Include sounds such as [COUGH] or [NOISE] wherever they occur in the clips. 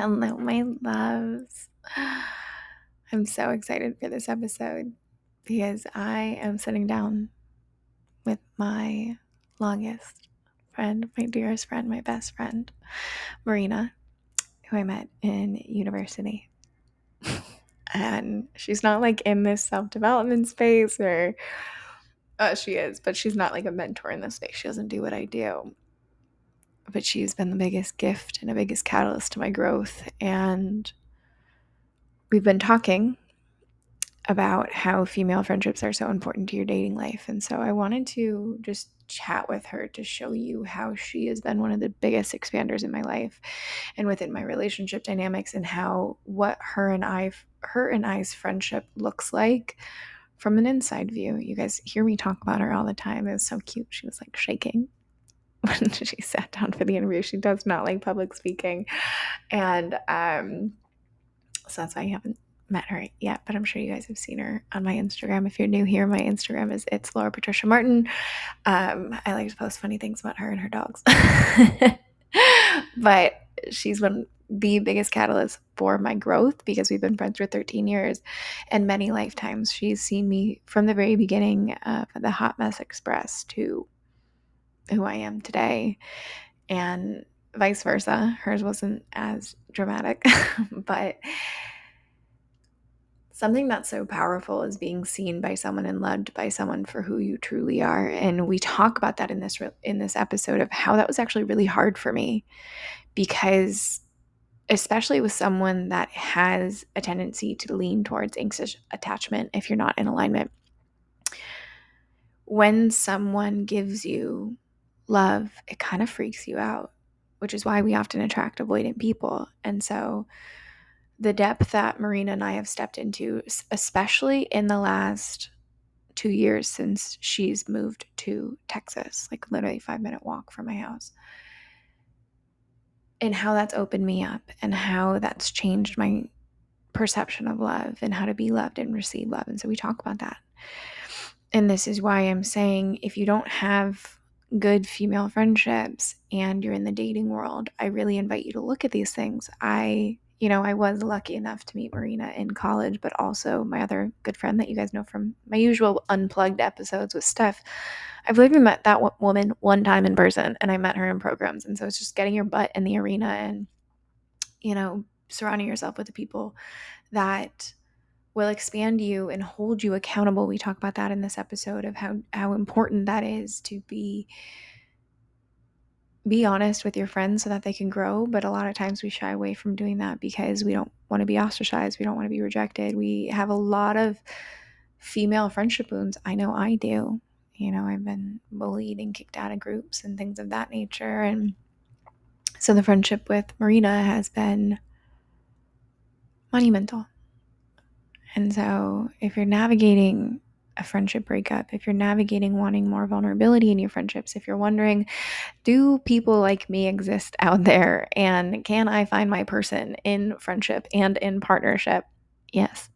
Hello, my loves. [SIGHS] I'm so excited for this episode because I am sitting down with my longest friend, my dearest friend, my best friend, Marina, who I met in university. and she's not like in this self development space or uh, she is, but she's not like a mentor in this space. She doesn't do what I do but she's been the biggest gift and the biggest catalyst to my growth. And we've been talking about how female friendships are so important to your dating life. And so I wanted to just chat with her to show you how she has been one of the biggest expanders in my life and within my relationship dynamics and how what her and I her and I's friendship looks like from an inside view. You guys hear me talk about her all the time. It's so cute. She was like shaking when [LAUGHS] she sat down for the interview. She does not like public speaking. And um, so that's why I haven't met her yet, but I'm sure you guys have seen her on my Instagram. If you're new here, my Instagram is it's Laura Patricia Martin. Um, I like to post funny things about her and her dogs. [LAUGHS] but she's one the biggest catalyst for my growth because we've been friends for 13 years and many lifetimes. She's seen me from the very beginning of the Hot Mess Express to who I am today, and vice versa. Hers wasn't as dramatic, [LAUGHS] but something that's so powerful is being seen by someone and loved by someone for who you truly are and we talk about that in this in this episode of how that was actually really hard for me because especially with someone that has a tendency to lean towards anxious attachment if you're not in alignment when someone gives you love, it kind of freaks you out, which is why we often attract avoidant people. And so, the depth that Marina and I have stepped into, especially in the last two years since she's moved to Texas, like literally five minute walk from my house, and how that's opened me up and how that's changed my perception of love and how to be loved and receive love. And so we talk about that. And this is why I'm saying if you don't have good female friendships and you're in the dating world, I really invite you to look at these things. I, you know, I was lucky enough to meet Marina in college, but also my other good friend that you guys know from my usual unplugged episodes with Steph. I've literally met that woman one time in person and I met her in programs. And so it's just getting your butt in the arena and, you know, surrounding yourself with the people that will expand you and hold you accountable. We talk about that in this episode of how how important that is to be be honest with your friends so that they can grow, but a lot of times we shy away from doing that because we don't want to be ostracized, we don't want to be rejected. We have a lot of female friendship wounds. I know I do. You know, I've been bullied and kicked out of groups and things of that nature and so the friendship with Marina has been monumental and so, if you're navigating a friendship breakup, if you're navigating wanting more vulnerability in your friendships, if you're wondering, do people like me exist out there? And can I find my person in friendship and in partnership? Yes.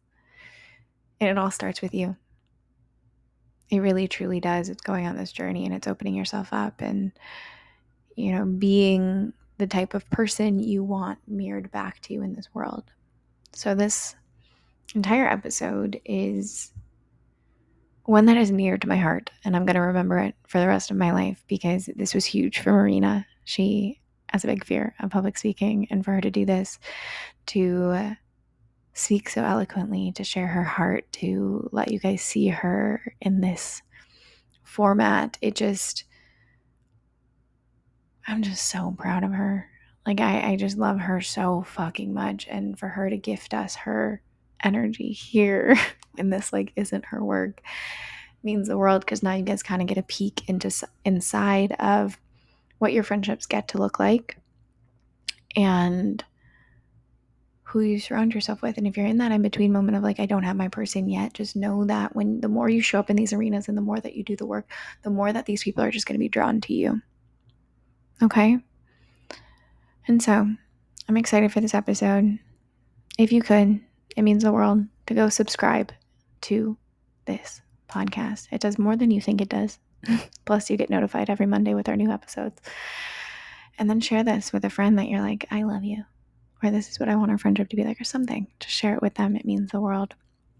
And it all starts with you. It really truly does. It's going on this journey and it's opening yourself up and, you know, being the type of person you want mirrored back to you in this world. So, this entire episode is one that is near to my heart, and I'm going to remember it for the rest of my life because this was huge for Marina. She has a big fear of public speaking, and for her to do this, to speak so eloquently, to share her heart, to let you guys see her in this format, it just, I'm just so proud of her. Like, I, I just love her so fucking much. And for her to gift us her energy here [LAUGHS] and this like isn't her work means the world because now you guys kind of get a peek into inside of what your friendships get to look like and who you surround yourself with. And if you're in that in between moment of like I don't have my person yet just know that when the more you show up in these arenas and the more that you do the work the more that these people are just going to be drawn to you. Okay? And so I'm excited for this episode. If you could it means the world to go subscribe to this podcast. It does more than you think it does. [LAUGHS] Plus, you get notified every Monday with our new episodes. And then share this with a friend that you're like, I love you, or this is what I want our friendship to be like, or something. Just share it with them. It means the world.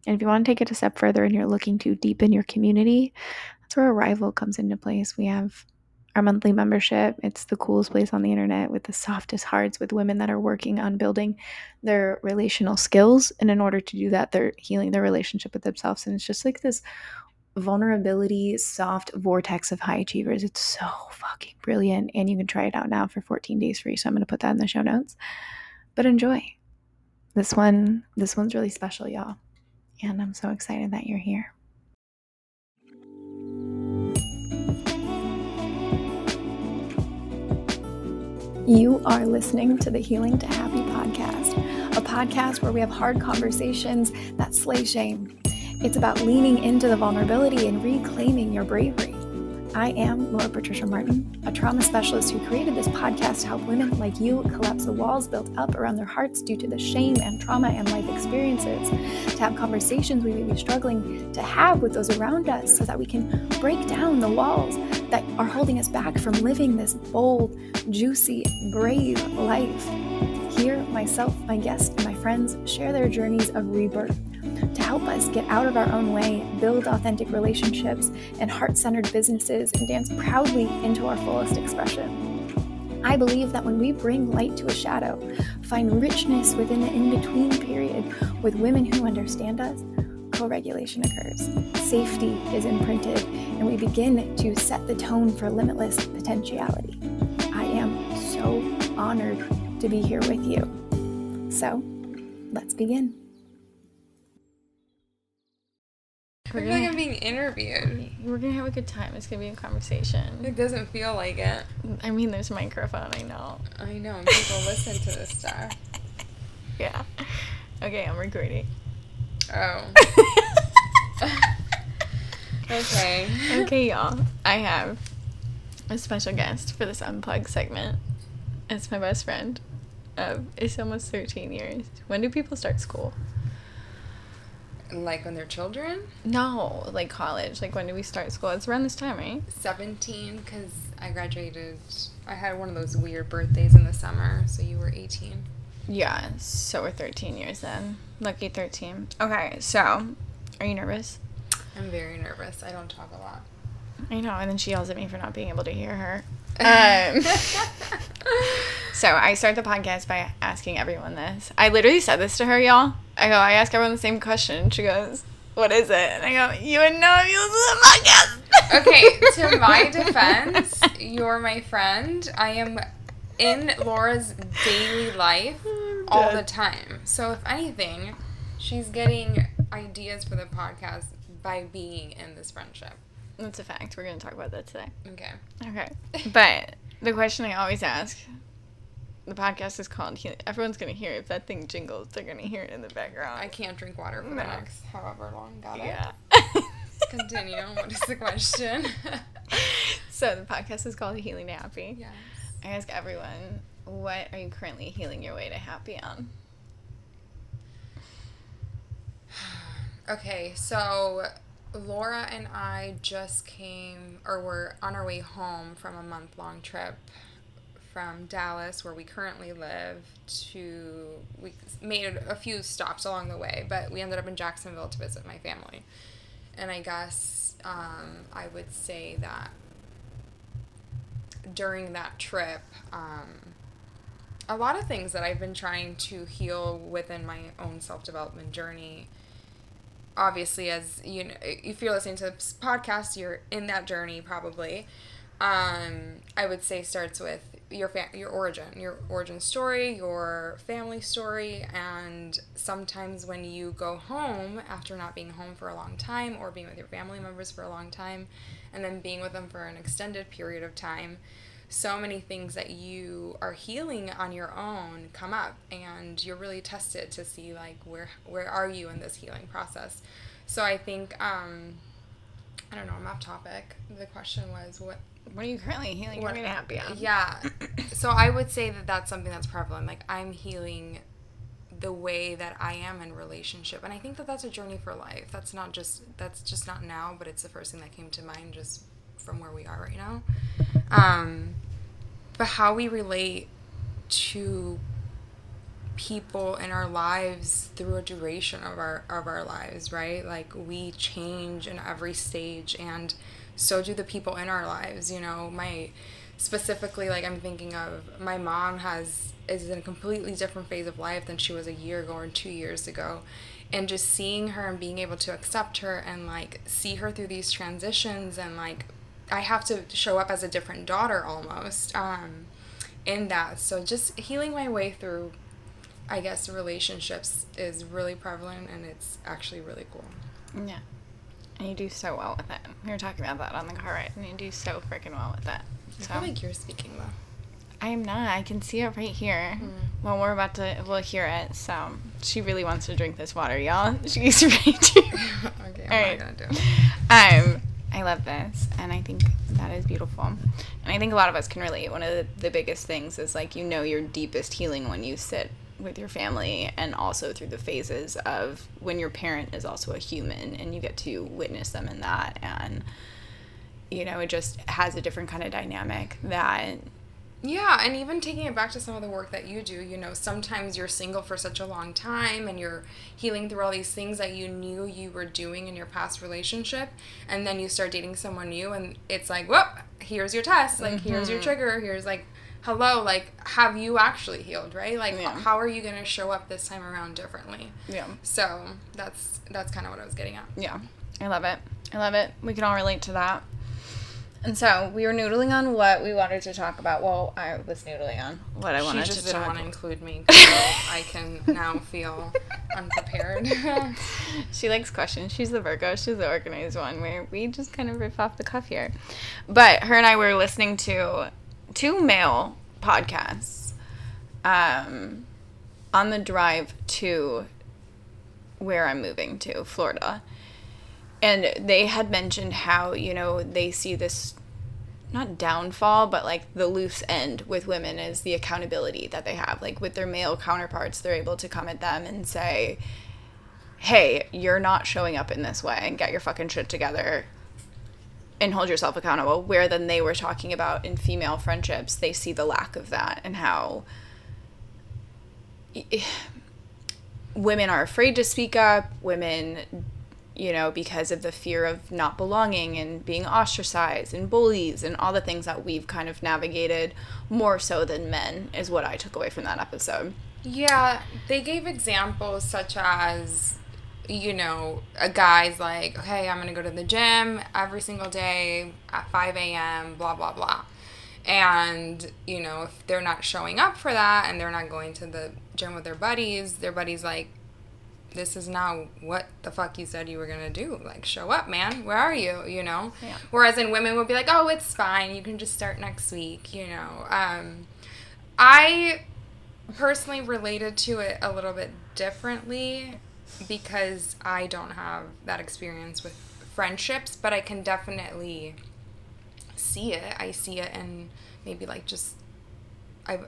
And if you want to take it a step further and you're looking to deepen your community, that's where Arrival comes into place. We have our monthly membership. It's the coolest place on the internet with the softest hearts with women that are working on building their relational skills. And in order to do that, they're healing their relationship with themselves. And it's just like this vulnerability, soft vortex of high achievers. It's so fucking brilliant. And you can try it out now for 14 days free. So I'm going to put that in the show notes. But enjoy. This one, this one's really special, y'all. And I'm so excited that you're here. You are listening to the Healing to Happy podcast, a podcast where we have hard conversations that slay shame. It's about leaning into the vulnerability and reclaiming your bravery. I am Laura Patricia Martin, a trauma specialist who created this podcast to help women like you collapse the walls built up around their hearts due to the shame and trauma and life experiences, to have conversations we may be struggling to have with those around us so that we can break down the walls that are holding us back from living this bold, juicy, brave life. Here, myself, my guests, and my friends share their journeys of rebirth to help us get out of our own way, build authentic relationships and heart centered businesses, and dance proudly into our fullest expression. I believe that when we bring light to a shadow, find richness within the in between period with women who understand us, co regulation occurs. Safety is imprinted, and we begin to set the tone for limitless potentiality. I am so honored to be here with you. So, let's begin. I feel like I'm being interviewed. We're gonna have a good time. It's gonna be a conversation. It doesn't feel like it. I mean, there's a microphone. I know. I know. and People listen to this stuff. [LAUGHS] Yeah. Okay, I'm recording. Oh. [LAUGHS] okay. Okay, y'all. [LAUGHS] I have a special guest for this unplugged segment. It's my best friend. It's almost 13 years. When do people start school? Like when they're children? No, like college. Like when do we start school? It's around this time, right? 17, because I graduated. I had one of those weird birthdays in the summer, so you were 18. Yeah, so we're 13 years then. Lucky 13. Okay, so are you nervous? I'm very nervous. I don't talk a lot. I know, and then she yells at me for not being able to hear her. Um, [LAUGHS] [LAUGHS] so I start the podcast by asking everyone this. I literally said this to her, y'all. I go, I ask everyone the same question. She goes, "What is it?" And I go, "You would know if you listen to the podcast." [LAUGHS] okay, to my defense, you're my friend. I am in Laura's daily life all the time. So if anything, she's getting ideas for the podcast by being in this friendship. That's a fact. We're gonna talk about that today. Okay. Okay, [LAUGHS] but the question I always ask. The podcast is called. Everyone's gonna hear it. if that thing jingles. They're gonna hear it in the background. I can't drink water for the next however long. Got it? Yeah. [LAUGHS] Continue. [LAUGHS] What is the question? so the podcast is called Healing to Happy. yes. I ask everyone, what are you currently healing your way to happy on? [SIGHS] Okay, so Laura and I just came, or we're on our way home from a month long trip from Dallas, where we currently live, to. We made a few stops along the way, but we ended up in Jacksonville to visit my family. And I guess um, I would say that during that trip, um, a lot of things that I've been trying to heal within my own self development journey obviously as you know if you're listening to this podcast you're in that journey probably. Um, i would say starts with your fa- your origin your origin story your family story and sometimes when you go home after not being home for a long time or being with your family members for a long time and then being with them for an extended period of time so many things that you are healing on your own come up and you're really tested to see like where where are you in this healing process. So i think um i don't know i'm off topic. The question was what What are you currently healing? What- to happy on? yeah. [COUGHS] So i would say that that's something that's prevalent. Like i'm healing the way that i am in relationship and i think that that's a journey for life. That's not just that's just not now but it's the first thing that came to mind just from where we are right now um but how we relate to people in our lives through a duration of our of our lives, right? Like we change in every stage and so do the people in our lives, you know. My specifically like I'm thinking of my mom has is in a completely different phase of life than she was a year ago or 2 years ago. And just seeing her and being able to accept her and like see her through these transitions and like I have to show up as a different daughter almost um, in that. So just healing my way through, I guess, relationships is really prevalent and it's actually really cool. Yeah. And you do so well with it. We were talking about that on the car ride, and you do so freaking well with it. I feel like you're speaking though. I'm not. I can see it right here. Mm. Well, we're about to. We'll hear it. So she really wants to drink this water, y'all. [LAUGHS] She's ready to. [LAUGHS] okay, I'm All right. not gonna do. Um, I love this, and I think that is beautiful. And I think a lot of us can relate. One of the, the biggest things is like you know your deepest healing when you sit with your family and also through the phases of when your parent is also a human and you get to witness them in that and you know it just has a different kind of dynamic that yeah, and even taking it back to some of the work that you do, you know, sometimes you're single for such a long time and you're healing through all these things that you knew you were doing in your past relationship, and then you start dating someone new, and it's like, whoop, here's your test, like, mm-hmm. here's your mm-hmm. trigger, here's like, hello, like, have you actually healed, right? Like, yeah. how are you going to show up this time around differently? Yeah. So that's that's kind of what I was getting at. Yeah, I love it. I love it. We can all relate to that. And so we were noodling on what we wanted to talk about. Well, I was noodling on what I wanted to talk. She just didn't want to include me. [LAUGHS] I can now feel unprepared. [LAUGHS] she likes questions. She's the Virgo. She's the organized one. Where we just kind of riff off the cuff here. But her and I were listening to two male podcasts um, on the drive to where I'm moving to, Florida and they had mentioned how you know they see this not downfall but like the loose end with women is the accountability that they have. Like with their male counterparts they're able to come at them and say hey you're not showing up in this way and get your fucking shit together and hold yourself accountable. Where then they were talking about in female friendships they see the lack of that and how [SIGHS] women are afraid to speak up women you know, because of the fear of not belonging and being ostracized and bullies and all the things that we've kind of navigated more so than men, is what I took away from that episode. Yeah, they gave examples such as, you know, a guy's like, okay, I'm going to go to the gym every single day at 5 a.m., blah, blah, blah. And, you know, if they're not showing up for that and they're not going to the gym with their buddies, their buddies like, this is now what the fuck you said you were gonna do. Like, show up, man. Where are you? You know. Yeah. Whereas in women would be like, oh, it's fine. You can just start next week. You know. Um, I personally related to it a little bit differently because I don't have that experience with friendships, but I can definitely see it. I see it in maybe like just I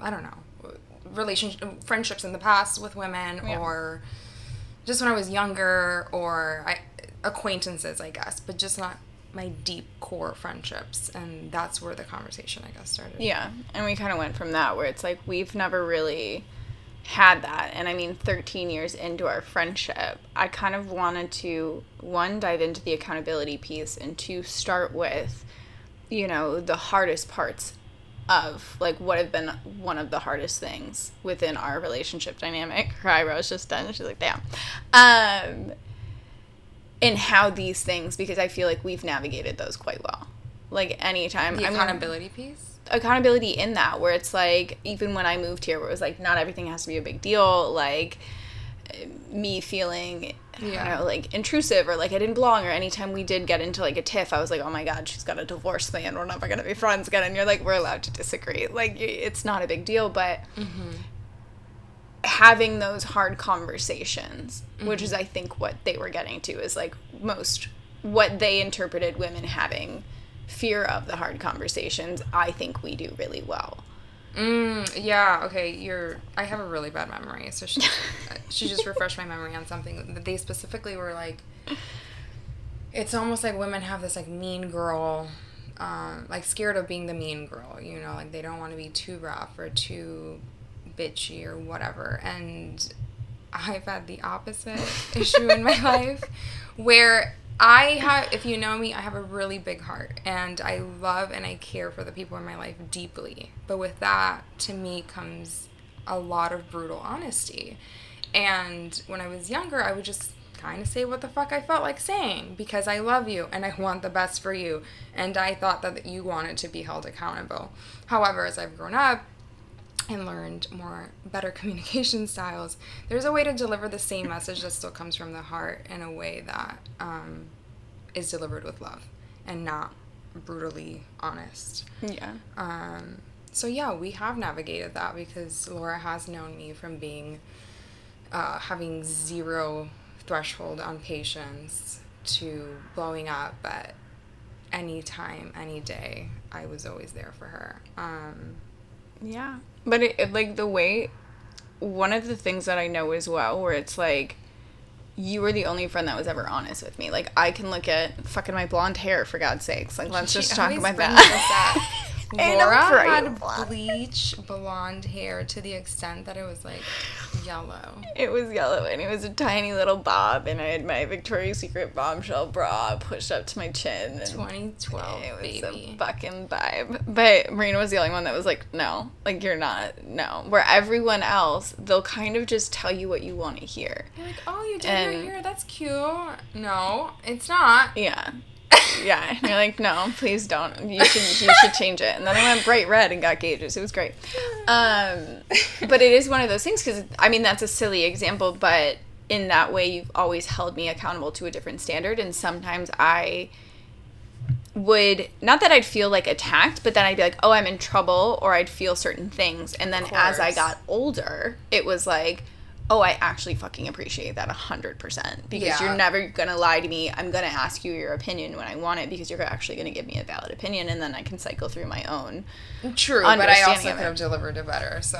I don't know relationship friendships in the past with women yeah. or just when I was younger or I, acquaintances, I guess, but just not my deep core friendships and that's where the conversation I guess started. Yeah. And we kind of went from that where it's like we've never really had that. And I mean 13 years into our friendship, I kind of wanted to one dive into the accountability piece and to start with you know the hardest parts of like what have been one of the hardest things within our relationship dynamic. Her eyebrows just done. She's like, damn. Um, and how these things, because I feel like we've navigated those quite well. Like anytime. The accountability I mean, piece? Accountability in that, where it's like, even when I moved here, where it was like, not everything has to be a big deal. Like, me feeling yeah. know, like intrusive or like I didn't belong or anytime we did get into like a tiff, I was like, oh my god, she's got a divorce plan. We're never gonna be friends again. And you're like, we're allowed to disagree. Like it's not a big deal, but mm-hmm. having those hard conversations, mm-hmm. which is I think what they were getting to, is like most what they interpreted women having fear of the hard conversations. I think we do really well. Mm, yeah. Okay. You're. I have a really bad memory, so she [LAUGHS] she just refreshed my memory on something that they specifically were like. It's almost like women have this like mean girl, um, like scared of being the mean girl. You know, like they don't want to be too rough or too bitchy or whatever. And I've had the opposite [LAUGHS] issue in my life where I have, if you know me, I have a really big heart and I love and I care for the people in my life deeply. But with that, to me, comes a lot of brutal honesty. And when I was younger, I would just kind of say what the fuck I felt like saying because I love you and I want the best for you. And I thought that you wanted to be held accountable. However, as I've grown up, and learned more better [LAUGHS] communication styles there's a way to deliver the same message that still comes from the heart in a way that um, is delivered with love and not brutally honest Yeah. um, so yeah we have navigated that because laura has known me from being uh, having zero threshold on patience to blowing up at any time any day i was always there for her um, Yeah. But it, it, like the way one of the things that I know as well where it's like you were the only friend that was ever honest with me. Like I can look at fucking my blonde hair for God's sakes. Like let's just talk about that. [LAUGHS] this up. And I'm Laura had bleach blonde hair to the extent that it was like yellow. It was yellow and it was a tiny little bob and I had my Victoria's Secret bombshell bra pushed up to my chin. And 2012, it was baby. a fucking vibe. But Marina was the only one that was like, no, like you're not, no. Where everyone else, they'll kind of just tell you what you want to hear. You're like, oh, you did And- your hair. That's cute. No, it's not. Yeah. Yeah. And you're like, no, please don't. You should you should change it. And then I went bright red and got gauges. It was great. Um, but it is one of those things because I mean that's a silly example, but in that way you've always held me accountable to a different standard, and sometimes I would not that I'd feel like attacked, but then I'd be like, oh, I'm in trouble, or I'd feel certain things, and then as I got older, it was like. Oh, I actually fucking appreciate that a hundred percent because Yeah. you're never gonna lie to me. I'm gonna ask you your opinion when I want it because you're actually gonna give me a valid opinion, and then I can cycle through my own. True, but I also could have delivered it better. So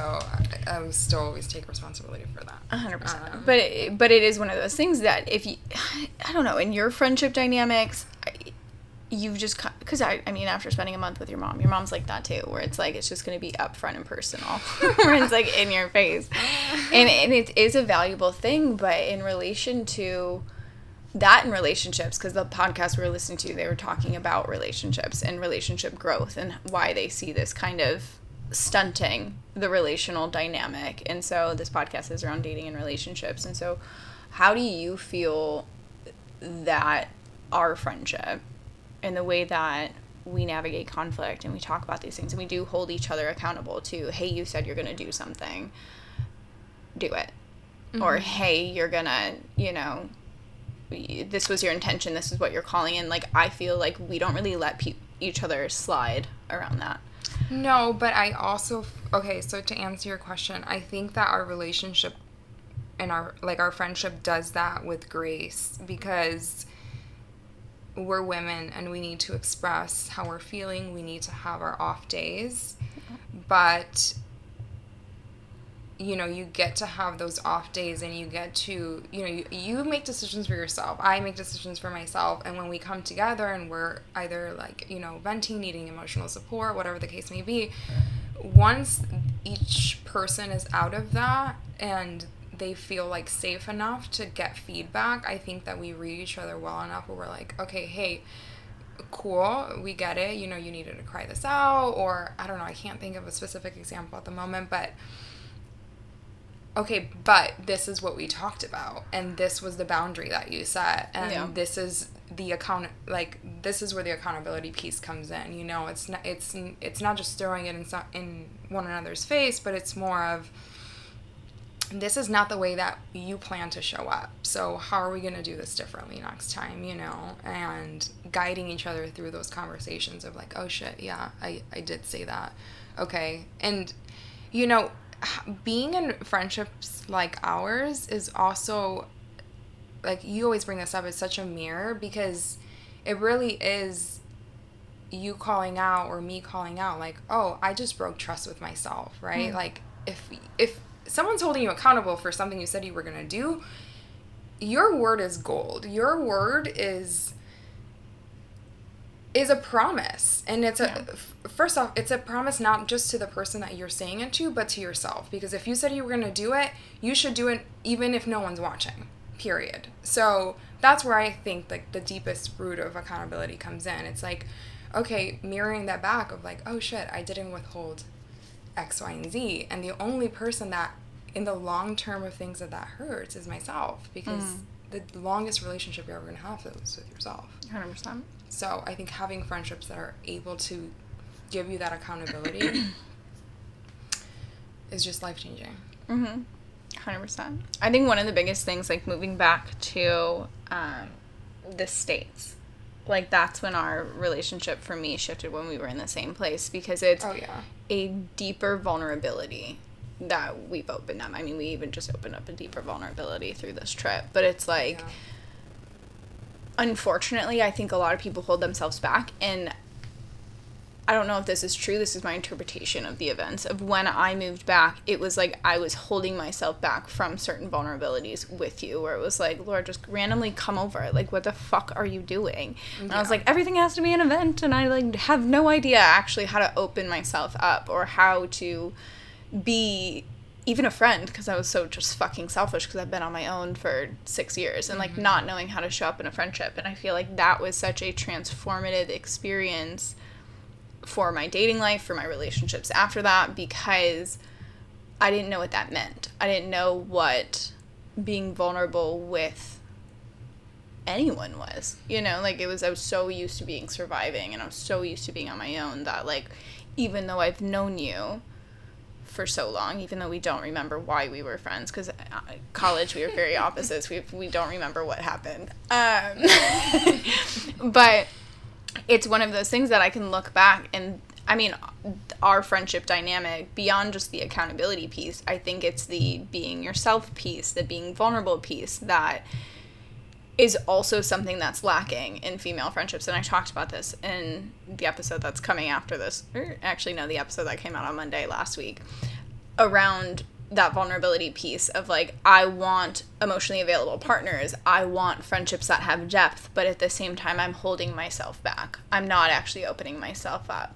I, I would still always take responsibility for that. A hundred percent. Um, But it, but it is one of those things that if you, [SIGHS] I don't know, in your friendship dynamics, I, you've just because I I mean after spending a month with your mom, your mom's like that too, where it's like it's just gonna be upfront and personal, [LAUGHS] where it's like in your face, [LAUGHS] and and it is a valuable thing. But in relation to that in relationships because the podcast we were listening to they were talking about relationships and relationship growth and why they see this kind of stunting the relational dynamic and so this podcast is around dating and relationships and so how do you feel that our friendship and the way that we navigate conflict and we talk about these things and we do hold each other accountable to hey you said you're going to do something do it. Or mm-hmm. hey you're going to you know this was your intention this is what you're calling in. Like i feel like we don't really let pe- each other slide around that. No, but I also okay. So to answer your question, I think that our relationship and our like our friendship does that with grace because we're women and we need to express how we're feeling. We need to have our off days, but you know you get to have those off days and you get to you know you, you make decisions for yourself. I make decisions for myself. And when we come together and we're either like you know venting needing emotional support whatever the case may be once each person is out of that and they feel like safe enough to get feedback i think that we read each other well enough where we're like okay hey cool we get it you know you needed to cry this out or i don't know i can't think of a specific example at the moment but okay, but this is what we talked about, and this was the boundary that you set, and Yeah. this is the account like this is where the accountability piece comes in. You know, it's not it's it's not just throwing it in in one another's face, but it's more of this is not the way that you plan to show up. So how are we going to do this differently next time, you know? And guiding each other through those conversations of like, oh shit, yeah, I I did say that. Okay. And you know, [SIGHS] being in friendships like ours is also like you always bring this up it's such a mirror because it really is you calling out or me calling out like oh i just broke trust with myself right mm. like if if someone's holding you accountable for something you said you were going to do your word is gold. Your word is is a promise. And it's a Yeah. f- first off it's a promise not just to the person that you're saying it to but to yourself. Because if you said you were going to do it you should do it even if no one's watching period. So that's where i think like the deepest root of accountability comes in. It's like okay mirroring that back of like oh shit i didn't withhold x y and z and the only person that in the long term of things that that hurts is myself because the longest relationship you're ever going to have is with yourself 100%. so I think having friendships that are able to give you that accountability [COUGHS] is just life changing. Mm-hmm. Hundred percent. I think one of the biggest things, like moving back to um, the states, like that's when our relationship for me shifted when we were in the same place because it's Oh yeah. a deeper vulnerability that we've opened up. I mean, we even just opened up a deeper vulnerability through this trip, but it's like yeah. unfortunately, I think a lot of people hold themselves back. And I don't know if this is true. This is my interpretation of the events. Of when I moved back, it was like I was holding myself back from certain vulnerabilities with you, where it was like, Laura, just randomly come over. Like, what the fuck are you doing? And I was like, everything has to be an event. And I like have no idea actually how to open myself up or how to be even a friend because I was so just fucking selfish because I've been on my own for six years and like mm-hmm. not knowing how to show up in a friendship. And I feel like that was such a transformative experience for my dating life, for my relationships after that, because I didn't know what that meant. I didn't know what being vulnerable with anyone was. You know, like it was, I was so used to being surviving and I was so used to being on my own that, like, even though I've known you for so long, even though we don't remember why we were friends, because college we were very [LAUGHS] opposites. We, we don't remember what happened. Um, [LAUGHS] but it's one of those things that I can look back and I mean our friendship dynamic beyond just the accountability piece I think it's the being yourself piece the being vulnerable piece that is also something that's lacking in female friendships. And I talked about this in the episode that's coming after this or actually no the episode that came out on Monday last week around that vulnerability piece of like I want emotionally available partners. I want friendships that have depth, but at the same time I'm holding myself back. I'm not actually opening myself up.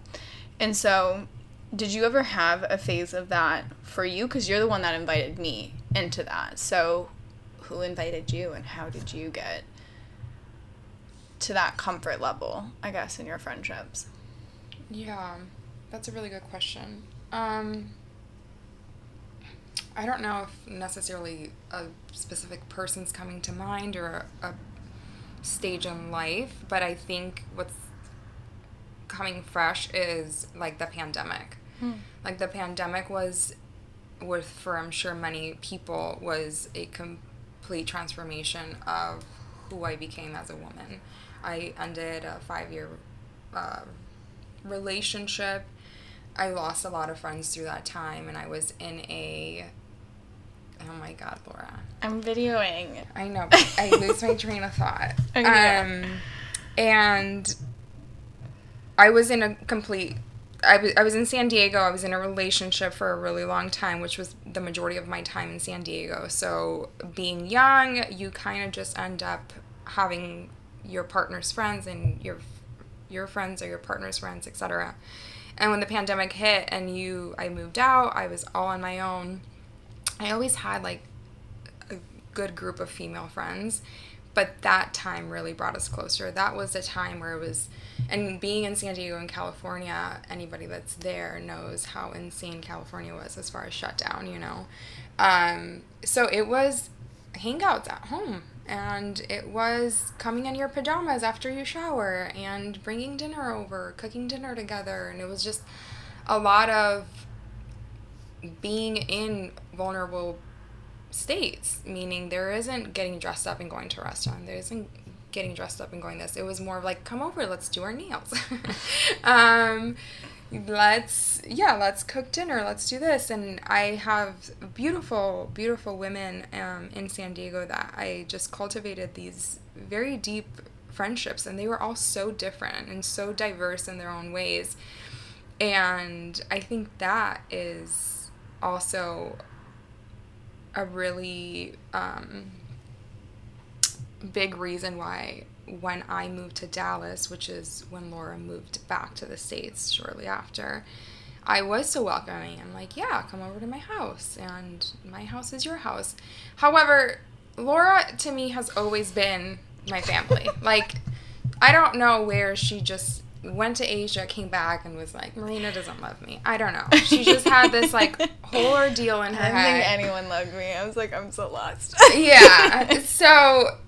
And so did you ever have a phase of that for you cuz you're the one that invited me into that. So who invited you and how did you get to that comfort level, I guess, in your friendships? Yeah, that's a really good question. Um, I don't know if necessarily a specific person's coming to mind or a, stage in life, but I think what's coming fresh is like the pandemic. Like the pandemic was, with for I'm sure many people, was a complete transformation of who I became as a woman. I ended a five year uh, relationship. I lost a lot of friends through that time, and I was in a. Oh my God, Laura. I'm videoing. I know, but I lose my train of thought. [LAUGHS] Okay. Um, and I was in a complete. I was, I was in San Diego. I was in a relationship for a really long time, which was the majority of my time in San Diego. So, being young, you kind of just end up having your partner's friends and your your friends or your partner's friends, etc. And when the pandemic hit and you I moved out, I was all on my own. I always had like a good group of female friends, but that time really brought us closer. That was a time where it was, and being in San Diego in California, anybody that's there knows how insane California was as far as shutdown, you know. Um, so it was hangouts at home, and it was coming in your pajamas after you shower and bringing dinner over, cooking dinner together, and it was just a lot of being in vulnerable states, meaning there isn't getting dressed up and going to a restaurant. There isn't getting dressed up and going this. It was more of like, come over, let's do our nails. [LAUGHS] um, let's yeah, let's cook dinner. Let's do this. And I have beautiful, beautiful women um, in San Diego that I just cultivated these very deep friendships, and they were all so different and so diverse in their own ways. And I think that is also a really um, big reason why when I moved to Dallas, which is when Laura moved back to the States shortly after, I was so welcoming. I'm like, yeah, come over to my house, and my house is your house. However, Laura to me has always been my family. [LAUGHS] like, I don't know where she just went to Asia, came back, and was like, Marina doesn't love me. I don't know. She [LAUGHS] just had this like whole ordeal in her I didn't head. think anyone loved me. I was like, I'm so lost. yeah. [LAUGHS] So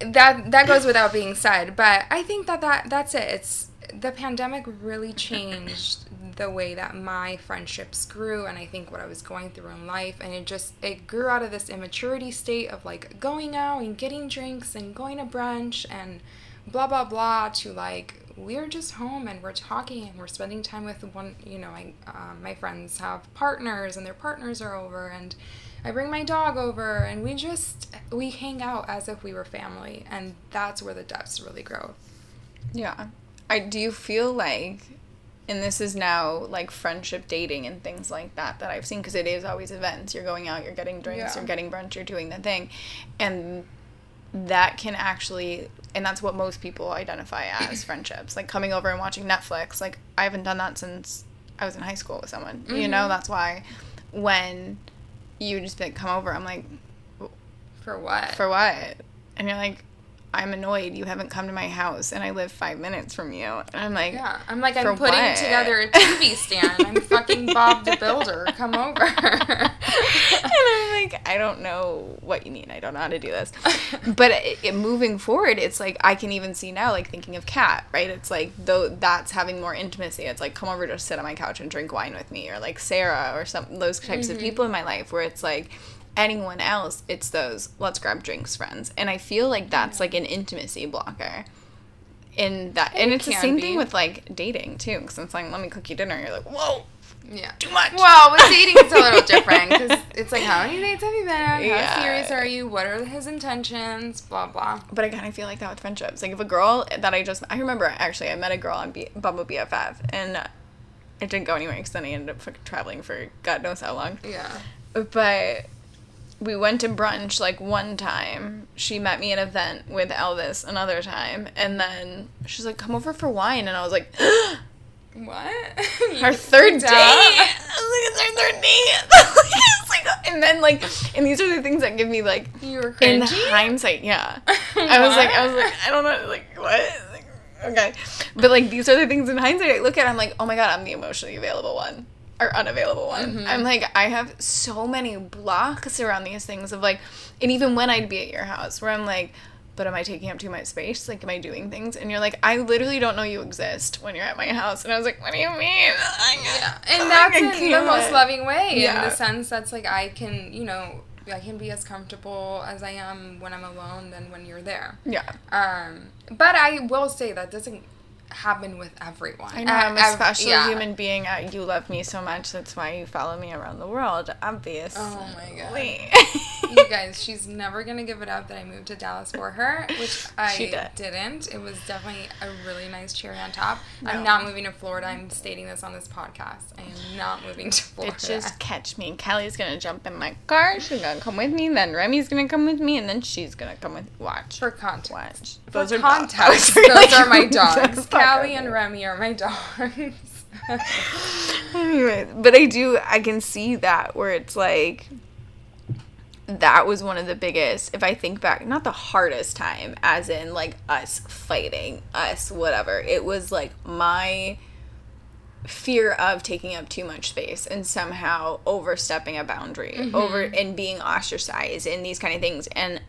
that that goes without being said, but I think that, that that's it. It's the pandemic really changed the way that my friendships grew and I think what I was going through in life and it just it grew out of this immaturity state of like going out and getting drinks and going to brunch and blah blah blah to like we're just home and we're talking and we're spending time with one you know I, um, my friends have partners and their partners are over and i bring my dog over and we just we hang out as if we were family and that's where the depths really grow Yeah. I do you feel like and this is now like friendship dating and things like that that I've seen because it is always events. You're going out, you're getting drinks, Yeah. you're getting brunch, you're doing the thing. And that can actually and that's what most people identify as [CLEARS THROAT] friendships. Like coming over and watching Netflix. Like I haven't done that since I was in high school with someone. You know, Mhm. that's why when you just like, come over, I'm like, for what for what? And you're like, I'm annoyed you haven't come to my house and I live five minutes from you. And I'm like, yeah i'm like i'm putting what? together a [LAUGHS] tv stand i'm fucking bob the builder come over [LAUGHS] and I'm like, I don't know what you mean. I don't know how to do this. But it, it, moving forward, it's like I can even see now, like thinking of Kat, right? It's like though that's having more intimacy. It's like come over just sit on my couch and drink wine with me, or like Sarah, or some those types of mm-hmm. people in my life where it's like anyone else, it's those let's grab drinks friends, and I feel like that's like an intimacy blocker. In that, and It it's the same be. thing with like dating too, because it's like let me cook you dinner. You're like, whoa, yeah too much. Well, with [LAUGHS] dating, it's a little different because it's like, how many dates have you been? How Yeah. serious are you? What are his intentions? Blah blah. But I kind of feel like that with friendships. Like if a girl that I just, I remember actually I met a girl on B, Bumble BFF and it didn't go anywhere because then I ended up traveling for God knows how long. Yeah. But we went to brunch like one time. She met me at an event with Elvis another time, and then she's like, "Come over for wine," and I was like, [GASPS] What? [LAUGHS] "Our third date." Duh. [LAUGHS] I was like, "It's our third date." [LAUGHS] Like- oh, and then like, and these are the things that give me like You were in hindsight, yeah. I was like, I was like, I don't know, like what? Like, okay, but like these are the things in hindsight I look at. I'm like, oh my god, I'm the emotionally available one or unavailable one. Mhm. I'm like, I have so many blocks around these things of like, and even when I'd be at your house, where I'm like. But am I taking up too much space? Like, am I doing things? And you're like, I literally don't know you exist when you're at my house. And I was like, what do you mean? Yeah, and Oh, that's I in the most loving way. In the sense that's like I can, you know, I can be as comfortable as I am when I'm alone than when you're there. Yeah. Um, but I will say that doesn't happen with everyone. I know, Uh, I'm a ev- special yeah. human being. Uh, you love me so much. That's why you follow me around the world. Obviously. Oh my god. [LAUGHS] You guys, she's never gonna give it up that I moved to Dallas for her, which [LAUGHS] I did. didn't. It was definitely a really nice cherry on top. No. I'm not moving to Florida. I'm stating this on this podcast. I am not moving to Florida. Just catch me. Kelly's gonna jump in my car. She's gonna come with me. Then Remy's gonna come with me, and then she's gonna come with. Watch. For context. Watch. For Those are context, dogs. [LAUGHS] those are my dogs. Callie and? Remy are my [LAUGHS] dogs. Anyways, but I do. I can see that where it's like. That was one of the biggest, if I think back, not the hardest time, as in like us fighting, us, whatever. It was like my fear of taking up too much space and somehow overstepping a boundary over mm-hmm. and being ostracized and these kind of things and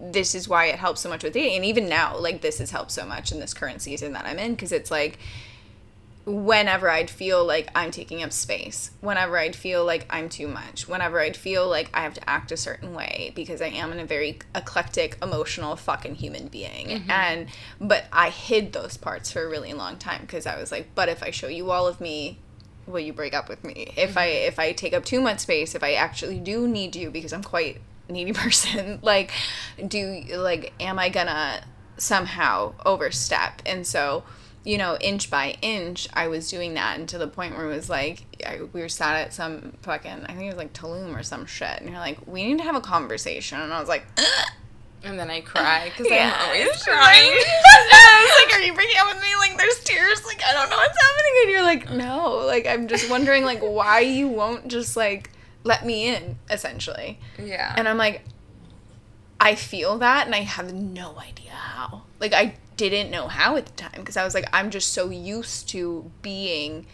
this is why it helps so much with dating and even now like this has helped so much in this current season that i'm in because it's like whenever I'd feel like I'm taking up space, whenever I'd feel like I'm too much, whenever I'd feel like I have to act a certain way because I am in a very eclectic, emotional fucking human being. Mm-hmm. And but I hid those parts for a really long time because I was like, but if I show you all of me, will you break up with me? If mm-hmm. I if I take up too much space, if I actually do need you because I'm quite needy [LAUGHS] person, like do like am I gonna somehow overstep? And so you know, inch by inch, I was doing that, and to the point where it was like, I, we were sat at some fucking, I think it was like Tulum or some shit, and you're like, we need to have a conversation, and I was like, Ugh. And then I cry because Yeah. I'm [LAUGHS] always [LAUGHS] crying. Like, I was like, "Are you breaking up with me?" Like, there's tears. Like, I don't know what's happening, and you're like, "No." Like, I'm just wondering, like, why you won't just like let me in, essentially. yeah. And I'm like, I feel that, and I have no idea how. Like, I didn't know how at the time because I was like, I'm just so used to being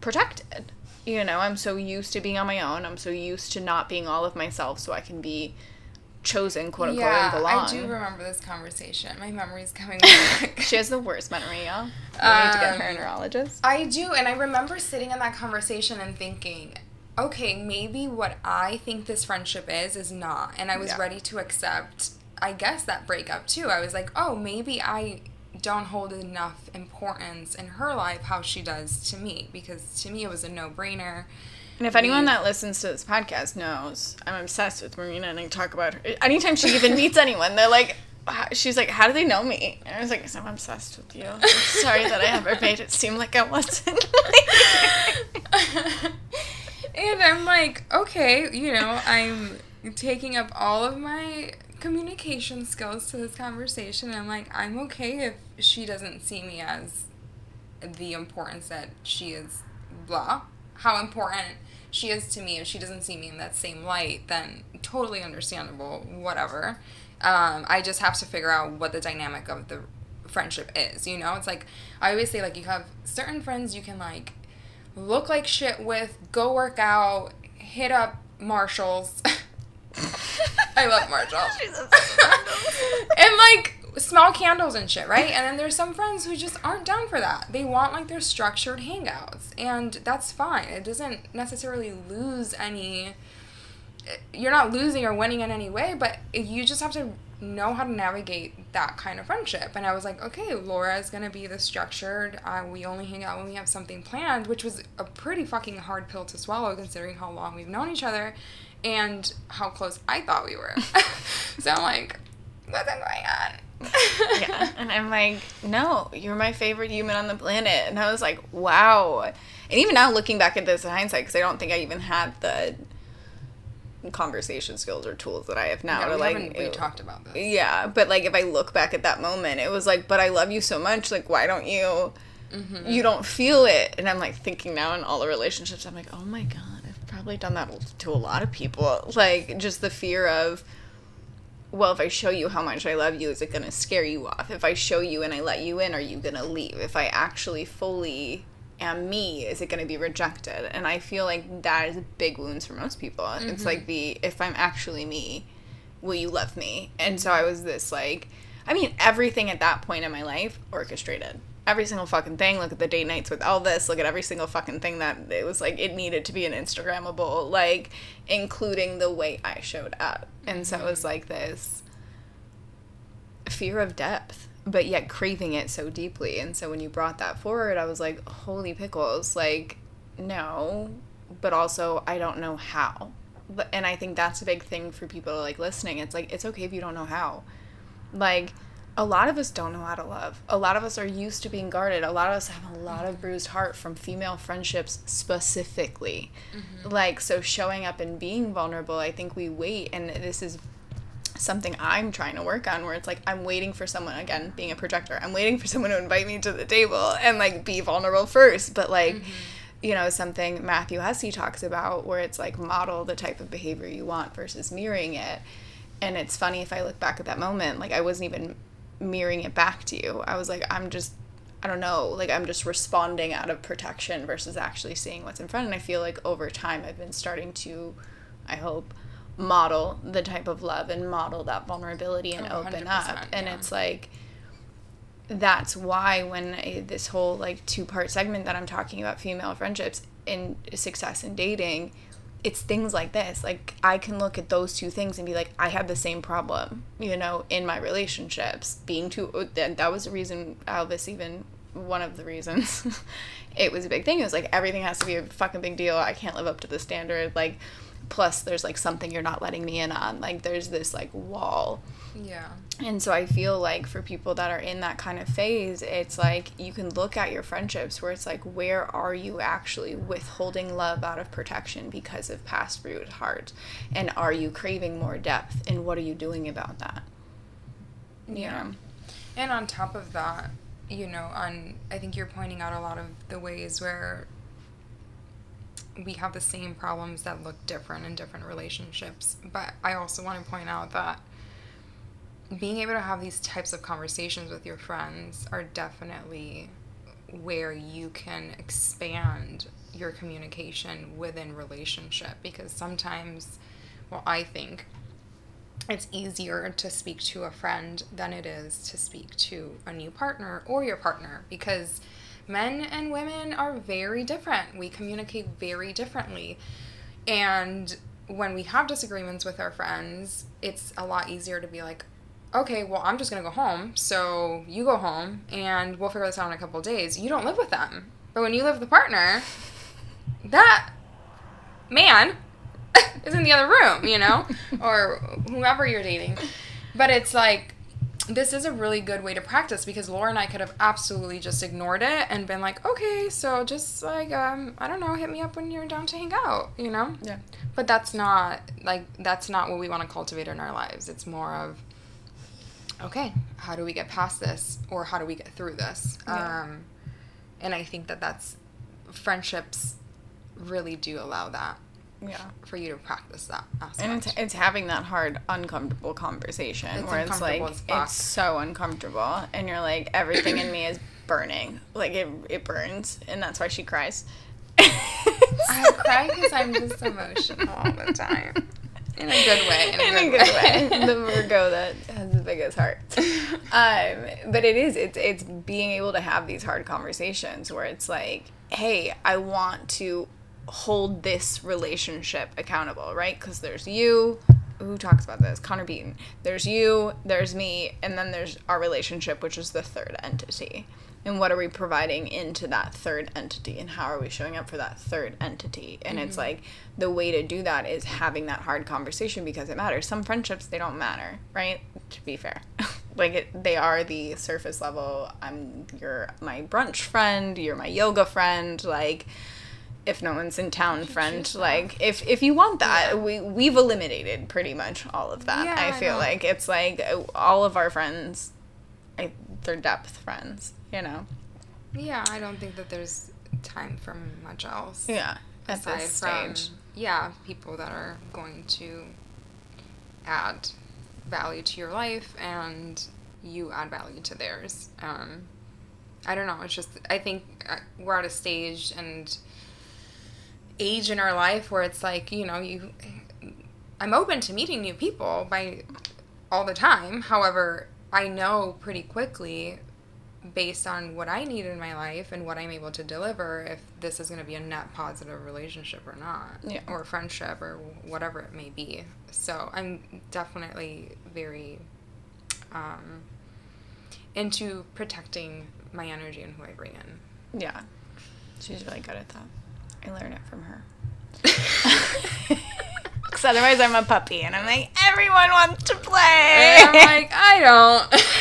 protected. You know, I'm so used to being on my own. I'm so used to not being all of myself, so I can be chosen, quote unquote, and yeah, belong. I do remember this conversation. My memory's coming [LAUGHS] back. She has the worst memory, y'all. We need to get her a Um, neurologist. I do, and I remember sitting in that conversation and thinking, okay, maybe what I think this friendship is is not. And I was Yeah. ready to accept, I guess, that breakup too. I was like, oh, maybe I don't hold enough importance in her life how she does to me because to me it was a no-brainer. And if anyone that listens to this podcast knows, I'm obsessed with Marina and I talk about her. Anytime she even meets anyone, they're like, she's like, how do they know me? And I was like, I'm obsessed with you. I'm sorry that I ever made it seem like I wasn't. [LAUGHS] [LAUGHS] and I'm like, okay, you know, I'm taking up all of my communication skills to this conversation. I'm like, I'm okay if she doesn't see me as the importance that she is, blah. How important she is to me. If she doesn't see me in that same light, then totally understandable, whatever. Um, I just have to figure out what the dynamic of the friendship is. You know, it's like I always say, like you have certain friends you can like look like shit with, go work out, hit up Marshalls. [LAUGHS] I love Marshalls. [LAUGHS] [LAUGHS] and like small candles and shit, right? And then there's some friends who just aren't down for that. They want like their structured hangouts, and that's fine. It doesn't necessarily lose any. You're not losing or winning in any way, but you just have to know how to navigate that kind of friendship. And I was like, okay, Laura is gonna be the structured. Uh, we only hang out when we have something planned, which was a pretty fucking hard pill to swallow considering how long we've known each other and how close I thought we were. [LAUGHS] so I'm like, what's going on? yeah. And I'm like, no, you're my favorite human on the planet. And I was like, wow. And even now, looking back at this in hindsight, because I don't think I even had the conversation skills or tools that I have now. Yeah, we like, haven't we it- talked about this. Yeah, but like if I look back at that moment, it was like, but I love you so much. Like, why don't you? Mm-hmm. You don't feel it, and I'm like thinking now in all the relationships, I'm like, oh my god, I've probably done that to a lot of people. Like just the fear of, well, if I show you how much I love you, is it gonna scare you off? If I show you and I let you in, are you gonna leave? If I actually fully am me, is it gonna be rejected? And I feel like that is big wounds for most people. It's like mm-hmm. the if I'm actually me, will you love me? And so mm-hmm. I was this like, I mean, everything at that point in my life orchestrated. Every single fucking thing. Look at the date nights with Elvis. Look at every single fucking thing that it was like it needed to be an Instagrammable, like including the way I showed up. And so it was mm-hmm. like this fear of depth, but yet craving it so deeply. And so when you brought that forward, I was like, holy pickles, like, no, but also I don't know how. But, and I think that's a big thing for people like listening. It's like, it's okay if you don't know how. Like, a lot of us don't know how to love. A lot of us are used to being guarded. A lot of us have a lot of bruised heart from female friendships specifically. Mm-hmm. Like, so showing up and being vulnerable, I think we wait, and this is something I'm trying to work on where it's like I'm waiting for someone again being a projector. I'm waiting for [LAUGHS] someone to invite me to the table and like be vulnerable first, but like mm-hmm. you know something Matthew Hussey talks about where it's like model the type of behavior you want versus mirroring it. And it's funny if I look back at that moment like I wasn't even mirroring it back to you. I was like I'm just I don't know, like I'm just responding out of protection versus actually seeing what's in front and I feel like over time I've been starting to I hope model the type of love and model that vulnerability and Oh, open 100%, up and yeah. it's like that's why when I, this whole like two part segment that I'm talking about female friendships and success in dating it's things like this. Like I can look at those two things and be like I had the same problem you know in my relationships. Being too oh, that, that was the reason Elvis even one of the reasons [LAUGHS] it was a big thing. It was like everything has to be a fucking big deal. I can't live up to the standard. Like plus there's like something you're not letting me in on like there's this like wall Yeah. and so I feel like for people that are in that kind of phase, it's like you can look at your friendships where it's like, where are you actually withholding love out of protection because of past bruised heart? And are you craving more depth? And what are you doing about that? Yeah. And on top of that, you know, on I think you're pointing out a lot of the ways where we have the same problems that look different in different relationships. But I also want to point out that being able to have these types of conversations with your friends are definitely where you can expand your communication within relationship because sometimes well I think it's easier to speak to a friend than it is to speak to a new partner or your partner because men and women are very different. We communicate very differently. And when we have disagreements with our friends, it's a lot easier to be like, okay, well, I'm just going to go home. So you go home and we'll figure this out in a couple days. You don't live with them. But when you live with a partner, that man [LAUGHS] is in the other room, you know, [LAUGHS] or whoever you're dating. But it's like this is a really good way to practice because Laura and I could have absolutely just ignored it and been like, okay, so just like um, I don't know, hit me up when you're down to hang out, you know. Yeah. But that's not like that's not what we want to cultivate in our lives. It's more of okay, how do we get past this or how do we get through this? Yeah. Um, and I think that that's friendships really do allow that Yeah. for you to practice that aspect. And it's, it's having that hard, uncomfortable conversation It's where it's like, it's so uncomfortable. And you're like, everything in me is burning. Like, it, it burns. And that's why she cries. I [LAUGHS] cry because I'm just emotional all the time. In a good way. In a, in a good way. [LAUGHS] the Virgo that has the biggest heart. [LAUGHS] Um, but it is. It's it's being able to have these hard conversations where it's like, hey, I want to hold this relationship accountable, right? Because there's you. Who talks about this? Connor Beaton. There's you. There's me, and then there's our relationship, which is the third entity. And what are we providing into that third entity, and how are we showing up for that third entity? And it's mm-hmm. like the way to do that is having that hard conversation because it matters. Some friendships they don't matter, right? To be fair, [LAUGHS] like it, they are the surface level. I'm your my brunch friend. You're my yoga friend. Like if no one's in town friend like if if you want that Yeah. we we've eliminated pretty much all of that Yeah, i I feel know. like it's like uh, all of our friends I, they're depth friends you know Yeah, I don't think that there's time for much else. yeah at aside this from stage yeah people that are going to add value to your life and you add value to theirs um, i don't know it's just i think uh, we're at a stage and age in our life where it's like you know you i'm open to meeting new people by all the time however i know pretty quickly based on what I need in my life and what I'm able to deliver if this is going to be a net positive relationship or not, Yeah. or friendship or whatever it may be. So I'm definitely very um, into protecting my energy and who I bring in. yeah she's really good at that i learned it from her [LAUGHS] [LAUGHS] because otherwise i'm a puppy and i'm like everyone wants to play And I'm like, I don't. [LAUGHS]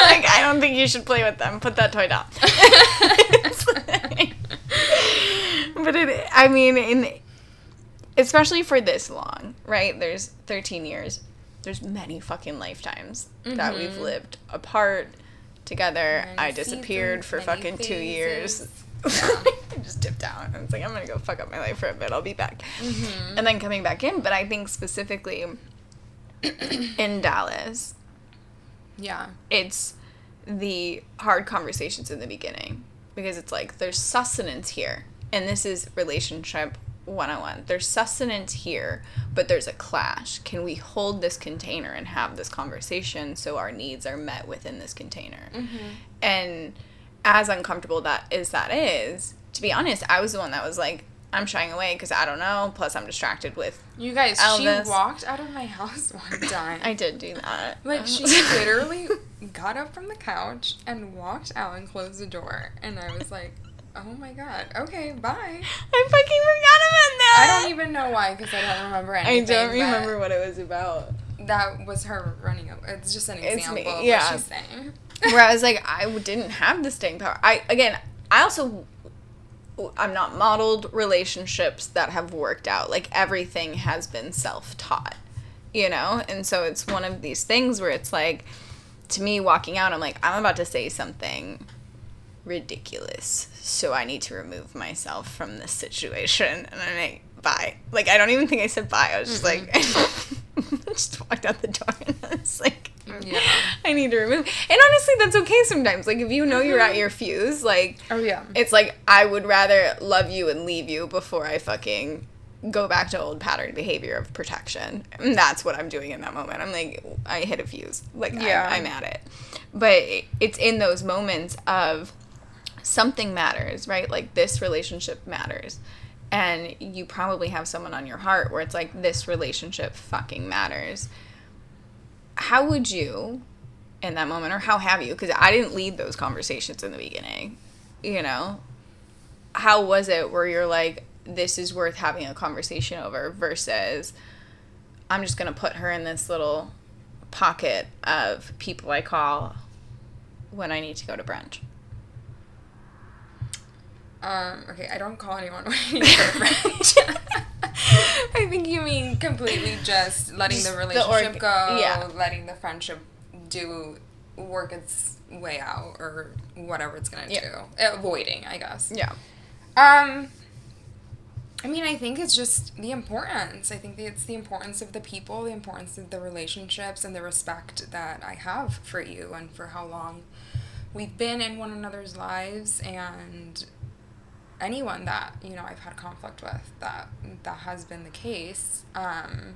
Like, I don't think you should play with them. Put that toy down. but it, I mean, in especially for this long, right? There's 13 years. There's many fucking lifetimes that we've Mhm. lived apart together. Many I disappeared seasons, for fucking two years. [LAUGHS] just dipped out. I was like, I'm gonna go fuck up my life for a bit. I'll be back, Mhm. and then coming back in. But I think specifically [CLEARS THROAT] in Dallas, Yeah. it's the hard conversations in the beginning because it's like there's sustenance here and this is relationship 101 there's sustenance here but there's a clash can we hold this container and have this conversation so our needs are met within this container and as uncomfortable that is that is to be honest i was the one that was like i'm shying away because i don't know plus i'm distracted with You guys, Elvis. she walked out of my [LAUGHS] house one time. i did do that Like she [LAUGHS] literally got up from the couch and walked out and closed the door, and I was like, "Oh my god, okay, bye." i fucking forgot about that I don't even know why because I don't remember anything. I don't remember what it was about. That was her running. Over. It's just an example It's me, example of yeah. what she's saying. Where I was like, I didn't have the staying power. I again, I also, I'm not modeled relationships that have worked out. Like everything has been self taught, you know. And so it's one of these things where it's like, to me, walking out, I'm like, I'm about to say something ridiculous. So I need to remove myself from this situation. And I'm like, bye. Like, I don't even think I said bye. I was just mm-hmm. like, [LAUGHS] just walked out the door and I was like, Yeah. [LAUGHS] I need to remove. And honestly, that's okay sometimes. Like, if you know you're at mm-hmm. your fuse, like, Oh yeah. it's like I would rather love you and leave you before I fucking go back to old pattern behavior of protection. And that's what I'm doing in that moment. I'm like, I hit a fuse. Like, Yeah. I'm, I'm at it. But it's in those moments of something matters, right? Like, this relationship matters. And you probably have someone on your heart where it's like, this relationship fucking matters. How would you, in that moment, or how have you? Because I didn't lead those conversations in the beginning, you know? How was it where you're like, this is worth having a conversation over versus I'm just going to put her in this little pocket of people I call when I need to go to brunch? Um, okay, I don't call anyone [LAUGHS] when I need to go to brunch. I think you mean completely just letting Just the the relationship org- go, yeah. letting the friendship do work its way out or whatever it's gonna Yeah. do. Avoiding, I guess. Yeah. Um, I mean, I think it's just the importance. I think it's the importance of the people, the importance of the relationships, and the respect that I have for you and for how long we've been in one another's lives and anyone that you know I've had conflict with that that has been the case. Um,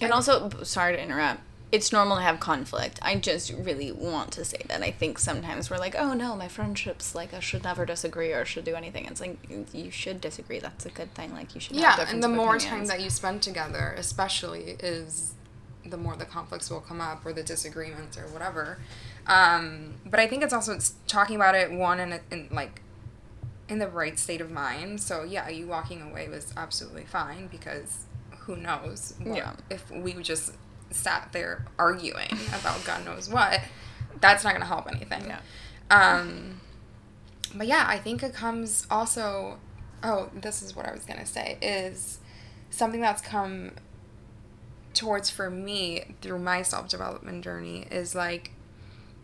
And also, sorry to interrupt. It's normal to have conflict. I just really want to say that. I think sometimes we're like, oh no, my friendships, like, I should never disagree or should do anything. It's like, you should disagree. That's a good thing. Like, you should yeah, and the more opinions. time that you spend together, especially, is the more the conflicts will come up or the disagreements or whatever. Um, but I think it's also it's talking about it one in, a, in like in the right state of mind. So yeah, you walking away was absolutely fine because who knows what, Yeah. if we just sat there arguing about God knows what, that's not gonna help anything. Yeah. Um, but yeah, I think it comes also. Oh, this is what I was gonna say is something that's come towards for me through my self development journey is like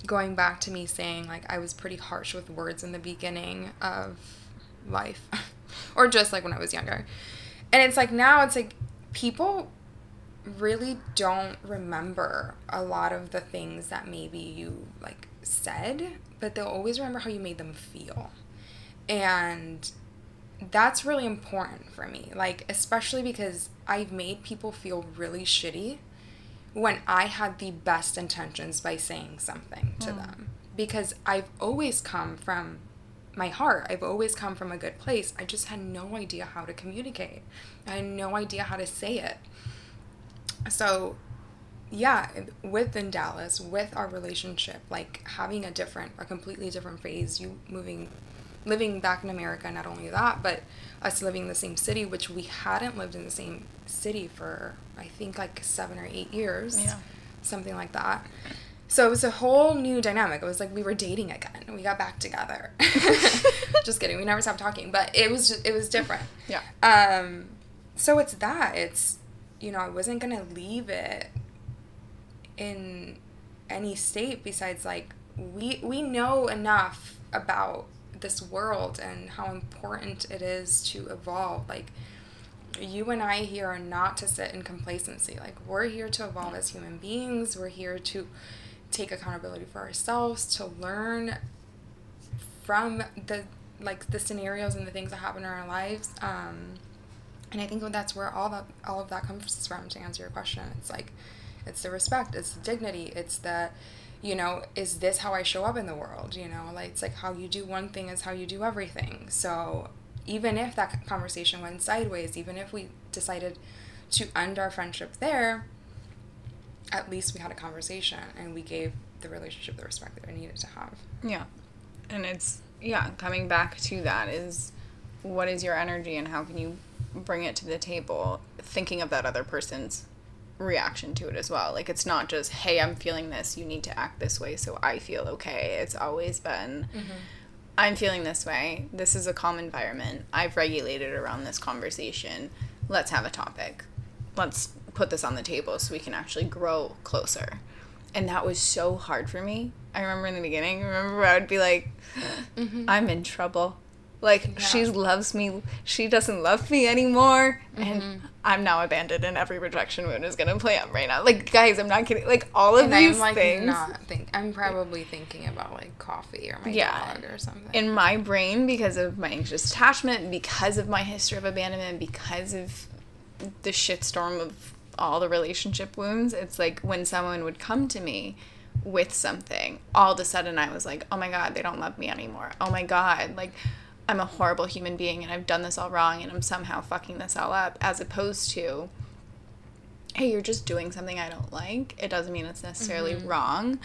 going back to me saying like I was pretty harsh with words in the beginning of life, [LAUGHS] or just like when I was younger, and it's like now it's like people really don't remember a lot of the things that maybe you like said, but they'll always remember how you made them feel. And that's really important for me. Like especially because I've made people feel really shitty when I had the best intentions by saying something to hmm. them. Because I've always come from my heart. I've always come from a good place. I just had no idea how to communicate. I had no idea how to say it. So, yeah, within Dallas, with our relationship, like having a different, a completely different phase, you moving, living back in America, not only that, but us living in the same city, which we hadn't lived in the same city for, I think, like seven or eight years. Yeah. Something like that. So it was a whole new dynamic. It was like we were dating again. We got back together. [LAUGHS] just kidding. We never stopped talking, but it was just, it was different. Yeah. Um, so it's that. It's, you know, I wasn't going to leave it in any state besides like we we know enough about this world and how important it is to evolve. Like you and I here are not to sit in complacency. Like we're here to evolve as human beings. We're here to take accountability for ourselves, to learn from the like the scenarios and the things that happen in our lives. Um, and I think that's where all that all of that comes from. To answer your question, it's like it's the respect, it's the dignity, it's the you know, is this how I show up in the world? You know, like it's like how you do one thing is how you do everything. So even if that conversation went sideways, even if we decided to end our friendship there, at least we had a conversation and we gave the relationship the respect that it needed to have. Yeah. And it's, yeah, coming back to that is what is your energy and how can you bring it to the table, thinking of that other person's reaction to it as well. Like, it's not just, hey, I'm feeling this, you need to act this way so I feel okay. It's always been, mm-hmm. I'm feeling this way. This is a calm environment. I've regulated around this conversation. Let's have a topic. Let's put this on the table so we can actually grow closer. And that was so hard for me. I remember in the beginning, remember I would be like, mm-hmm. I'm in trouble. Like Yeah. she loves me, she doesn't love me anymore, Mm-hmm. and I'm now abandoned, and every rejection wound is gonna play out right now. Like guys, I'm not kidding. Like all of And these I'm like things not think. I'm probably thinking about like coffee or my Yeah. dog or something. in my brain because of my anxious attachment, because of my history of abandonment, because of the shitstorm of all the relationship wounds. It's like when someone would come to me with something, all of a sudden I was like, oh my God, they don't love me anymore. Oh my God, like I'm a horrible human being and I've done this all wrong and I'm somehow fucking this all up, as opposed to, hey, you're just doing something I don't like. It doesn't mean it's necessarily mm-hmm. wrong,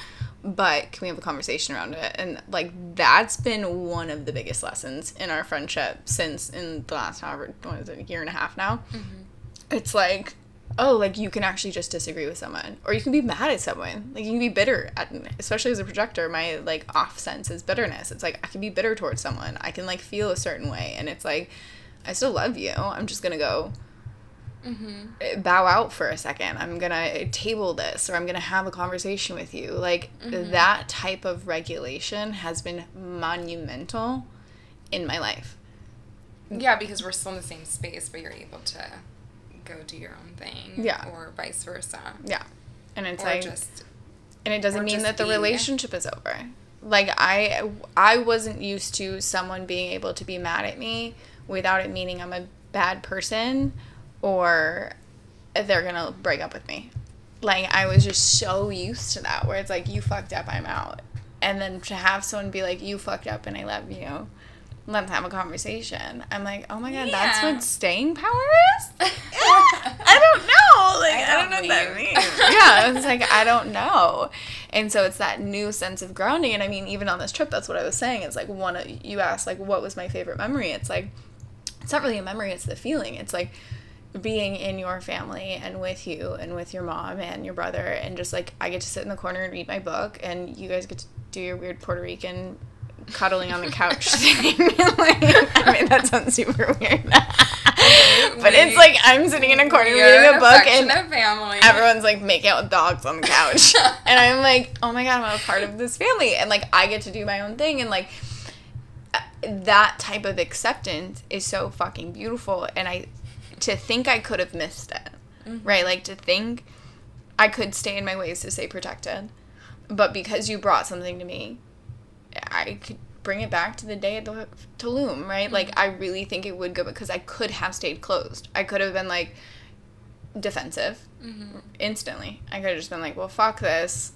but can we have a conversation around it? And like that's been one of the biggest lessons in our friendship since in the last however what is it, a year and a half now. Mm-hmm. It's like oh, like you can actually just disagree with someone, or you can be mad at someone. Like you can be bitter at, especially as a projector. My like off sense is bitterness. It's like I can be bitter towards someone. I can like feel a certain way, and it's like I still love you. I'm just gonna go Mm-hmm. Eh, bow out for a second. I'm gonna eh, table this, or I'm gonna have a conversation with you. Like mm-hmm. that type of regulation has been monumental in my life. yeah, because we're still in the same space, but you're able to go do your own thing. Yeah. Or vice versa. Yeah, and it's Or like just and it doesn't mean that the relationship is over like i i wasn't used to someone being able to be mad at me without it meaning i'm a bad person or they're gonna break up with me like i was just so used to that where it's like you fucked up i'm out and then to have someone be like you fucked up and i love you let's have a conversation i'm like oh my god that's what staying power is I don't know. [LAUGHS] Like I, I don't know don't what that means. [LAUGHS] yeah, it's like I don't know. And so it's that new sense of grounding. And I mean, even on this trip, that's what I was saying. It's like one. of- You asked like, what was my favorite memory? It's like, it's not really a memory. It's the feeling. It's like being in your family and with you and with your mom and your brother and just like I get to sit in the corner and read my book and you guys get to do your weird Puerto Rican cuddling on the couch [LAUGHS] thing. [LAUGHS] like, I mean, that sounds super weird. [LAUGHS] but it's like I'm sitting in a corner reading a an book and family. everyone's like making out with dogs on the couch and i'm like oh my god i'm a part of this family and like i get to do my own thing and like uh, that type of acceptance is so fucking beautiful and i to think i could have missed it right like to think i could stay in my ways to stay protected but because you brought something to me i could bring it back to the day at the Tulum, right? Like mm-hmm. I really think it would go because I could have stayed closed. I could have been like defensive mm-hmm. instantly. I could have just been like, "Well, fuck this.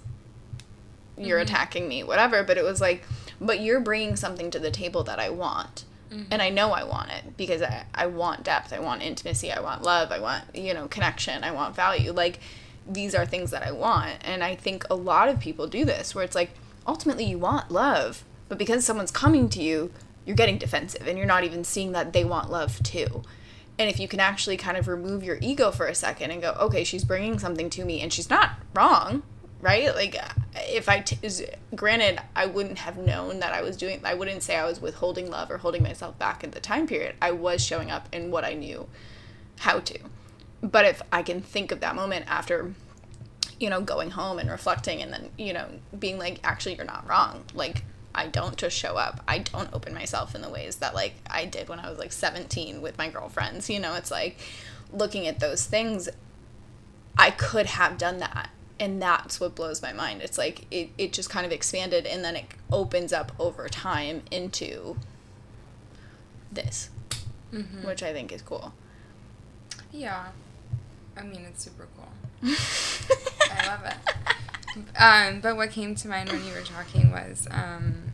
You're mm-hmm. attacking me, whatever." But it was like, "But you're bringing something to the table that I want." And I know I want it because I, I want depth, I want intimacy, I want love, I want, you know, connection, I want value. Like, these are things that I want. And I think a lot of people do this where it's like, ultimately, you want love, but because someone's coming to you, you're getting defensive and you're not even seeing that they want love too. And if you can actually kind of remove your ego for a second and go, okay, she's bringing something to me and she's not wrong, right? Like, if I, t- granted, I wouldn't have known that I was doing, I wouldn't say I was withholding love or holding myself back at the time period. I was showing up in what I knew how to. But if I can think of that moment after, you know, going home and reflecting and then, you know, being like, actually, you're not wrong. Like, I don't just show up. I don't open myself in the ways that like I did when I was like 17 with my girlfriends. You know, it's like looking at those things I could have done that. And that's what blows my mind. It's like it, it just kind of expanded and then it opens up over time into this, mm-hmm. which I think is cool. Yeah. I mean, it's super cool. [LAUGHS] I love it. Um, but what came to mind when you were talking was um,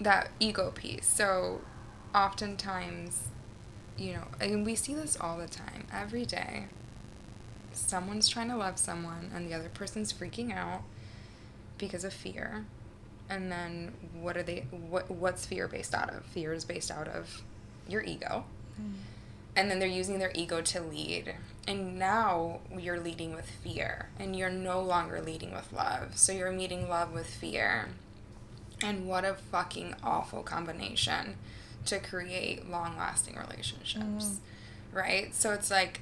that ego piece. So, oftentimes, you know, and we see this all the time, every day. Someone's trying to love someone, and the other person's freaking out because of fear. And then, what are they? What what's fear based out of? Fear is based out of your ego and then they're using their ego to lead and now you're leading with fear and you're no longer leading with love so you're meeting love with fear and what a fucking awful combination to create long lasting relationships mm-hmm. right so it's like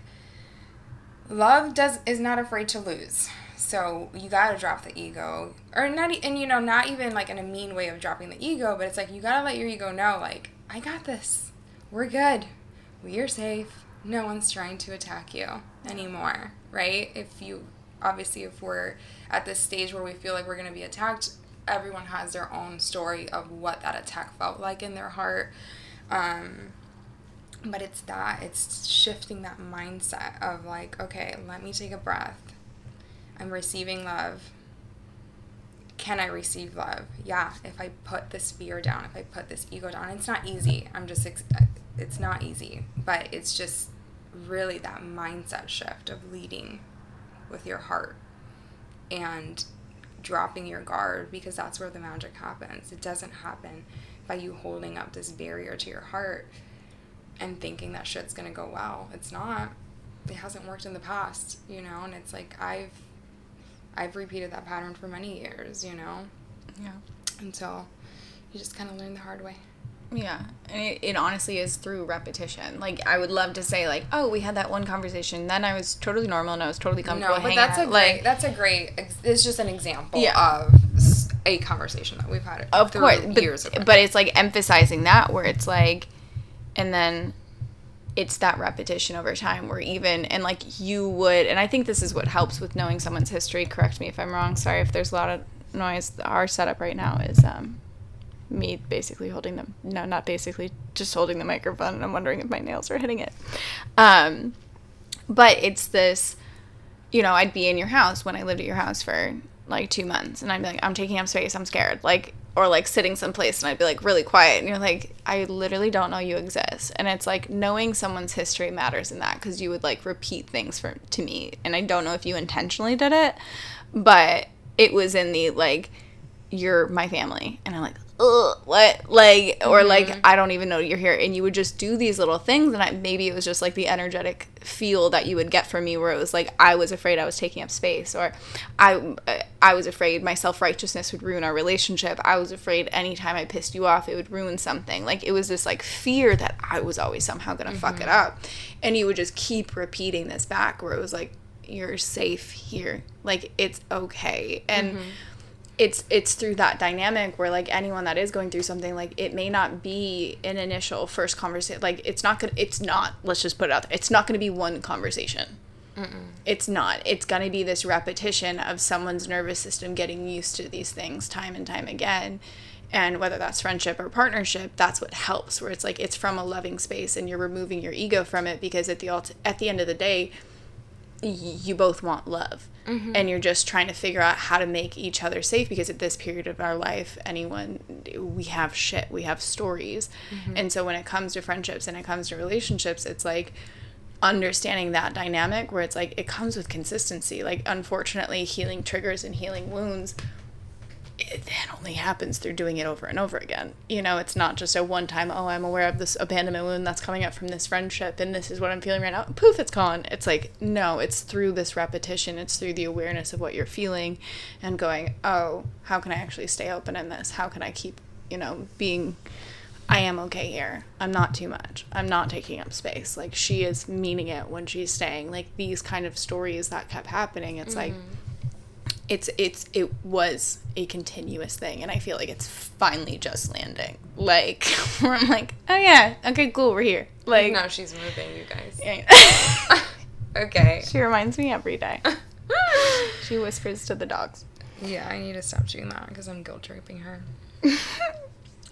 love does is not afraid to lose So you gotta drop the ego, or not, and you know, not even like in a mean way of dropping the ego, but it's like you gotta let your ego know, like, I got this. We're good. We are safe. No one's trying to attack you anymore, right? If you, obviously, if we're at this stage where we feel like we're gonna be attacked, everyone has their own story of what that attack felt like in their heart. Um, but it's that, it's shifting that mindset of like, okay, let me take a breath. I'm receiving love. Can I receive love? Yeah, if I put this fear down, if I put this ego down. It's not easy. I'm just, ex- it's not easy, but it's just really that mindset shift of leading with your heart and dropping your guard because that's where the magic happens. It doesn't happen by you holding up this barrier to your heart and thinking that shit's gonna go well. It's not. It hasn't worked in the past, you know, and it's like I've I've repeated that pattern for many years, you know, Yeah. until you just kind of learn the hard way. Yeah, and it, it honestly is through repetition. Like I would love to say, like, oh, we had that one conversation, then I was totally normal and I was totally comfortable. No, but hanging that's a out. great. that's a great. It's just an example Yeah. of a conversation that we've had. of course, but, years of but it's like emphasizing that where it's like, and then it's that repetition over time where even and like you would, and I think this is what helps with knowing someone's history. Correct me if I'm wrong. Sorry if there's a lot of noise. Our setup right now is um me basically holding them no not basically just holding the microphone and i'm wondering if my nails are hitting it. Um but it's this you know i'd be in your house when i lived at your house for like two months and i'd be like i'm taking up space i'm scared like or like sitting someplace and i'd be like really quiet and you're like i literally don't know you exist. And it's like knowing someone's history matters in that because you would like repeat things for to me. And i don't know if you intentionally did it but it was in the like you're my family and i'm like Ugh, what? Like or like mm-hmm. i don't even know you're here. And you would just do these little things and I, maybe it was just like the energetic feel that you would get from me where it was like i was afraid i was taking up space or i uh, i was afraid my self-righteousness would ruin our relationship. I was afraid anytime i pissed you off it would ruin something. Like it was this like fear that i was always somehow gonna fuck it mm-hmm. up. And you would just keep repeating this back where it was like you're safe here. Like it's okay. And mm-hmm. It's it's through that dynamic where like anyone that is going through something like it may not be an initial first conversation like it's not gonna it's not let's just put it out there it's not gonna be one conversation. It's not. It's gonna be this repetition of someone's nervous system getting used to these things time and time again. And whether that's friendship or partnership that's what helps where it's like it's from a loving space and you're removing your ego from it because at the alt- at the end of the day you both want love. Mm-hmm. And you're just trying to figure out how to make each other safe because at this period of our life anyone we have shit we have stories. Mm-hmm. And so when it comes to friendships and it comes to relationships it's like understanding that dynamic where it's like it comes with consistency. Like unfortunately healing triggers and healing wounds it then only happens through doing it over and over again. You know, it's not just a one time, oh, I'm aware of this abandonment wound that's coming up from this friendship and this is what I'm feeling right now. Poof, it's gone. It's like, no, it's through this repetition. It's through the awareness of what you're feeling and going, oh, how can I actually stay open in this? How can I keep, you know, being, I am okay here. I'm not too much. I'm not taking up space. Like, she is meaning it when she's staying. Like, these kind of stories that kept happening. It's like, mm-hmm. It's it's it was a continuous thing and i feel like it's finally just landing like [LAUGHS] where i'm like oh yeah okay cool we're here like no, she's moving, you guys. [LAUGHS] yeah. Okay. she reminds me every day [LAUGHS] she whispers to the dogs Yeah, I need to stop doing that because I'm guilt tripping her.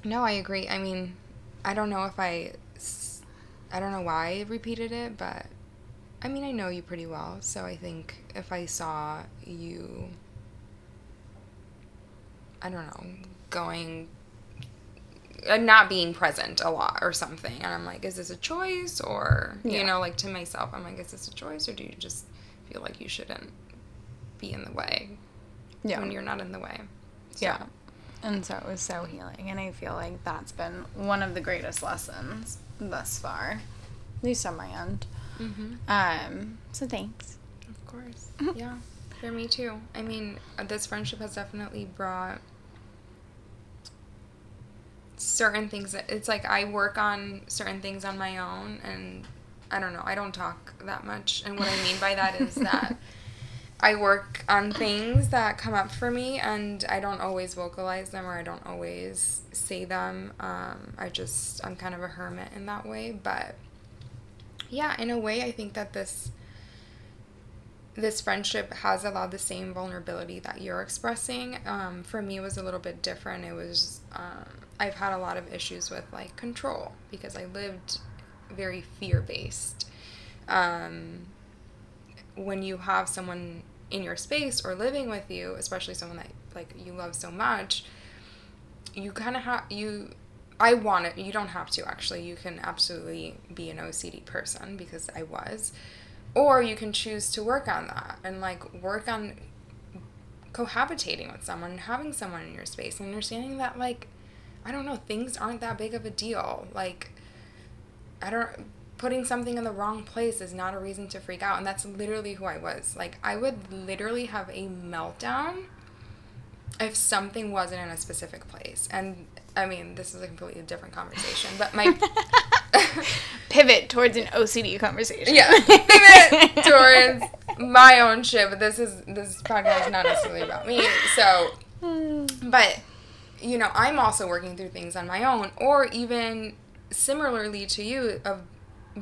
No, I agree. I mean, I don't know if i i don't know why I repeated it, but I mean, I know you pretty well, so I think if I saw you, I don't know, going, uh, not being present a lot or something, and I'm like, is this a choice? Or, Yeah. you know, like to myself, I'm like, is this a choice, or do you just feel like you shouldn't be in the way yeah when you're not in the way? So- yeah and so it was so healing and i feel like that's been one of the greatest lessons thus far at least on my end Mm-hmm. um so thanks Of course. [LAUGHS] yeah. For me too. I mean, uh, this friendship has definitely brought certain things. That, it's like I work on certain things on my own, and I don't know. I don't talk that much, and what I mean by that is [LAUGHS] that I work on things that come up for me, and I don't always vocalize them or I don't always say them. Um, I just, I'm kind of a hermit in that way. But yeah, in a way, I think that this this friendship has allowed the same vulnerability that you're expressing. Um, for me, was a little bit different. It was um, I've had a lot of issues with like control because I lived very fear based. Um, when you have someone in your space or living with you, especially someone that like you love so much, you kind of have you. I want it. You don't have to actually. You can absolutely be an OCD person because I was or you can choose to work on that and like work on cohabitating with someone and having someone in your space and understanding that like I don't know, things aren't that big of a deal. Like I don't putting something in the wrong place is not a reason to freak out and that's literally who I was. Like I would literally have a meltdown if something wasn't in a specific place. And I mean, this is a completely different conversation, but my [LAUGHS] [LAUGHS] pivot towards an OCD conversation. Yeah, pivot towards my own shit. But this is this podcast is not necessarily about me. So, [SIGHS] but you know, I'm also working through things on my own, or even similarly to you of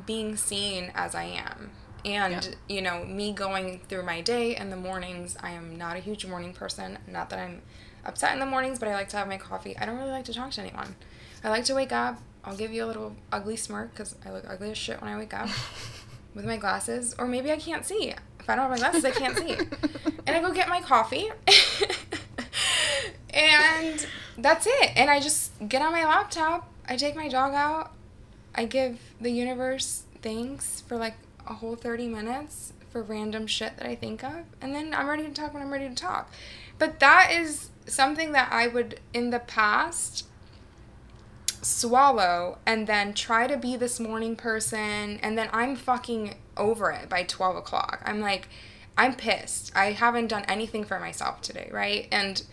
being seen as I am. And yeah. you know, me going through my day in the mornings, I am not a huge morning person. Not that I'm upset in the mornings, but I like to have my coffee. I don't really like to talk to anyone. I like to wake up. I'll give you a little ugly smirk because I look ugly as shit when I wake up [LAUGHS] with my glasses. Or maybe I can't see. If I don't have my glasses, I can't see. [LAUGHS] And I go get my coffee. [LAUGHS] and that's it. And I just get on my laptop. I take my dog out. I give the universe thanks for like a whole 30 minutes for random shit that I think of. And then I'm ready to talk when I'm ready to talk. But that is something that I would, in the past, swallow and then try to be this morning person. And then I'm fucking over it by 12 o'clock. I'm like, I'm pissed. I haven't done anything for myself today, right? And,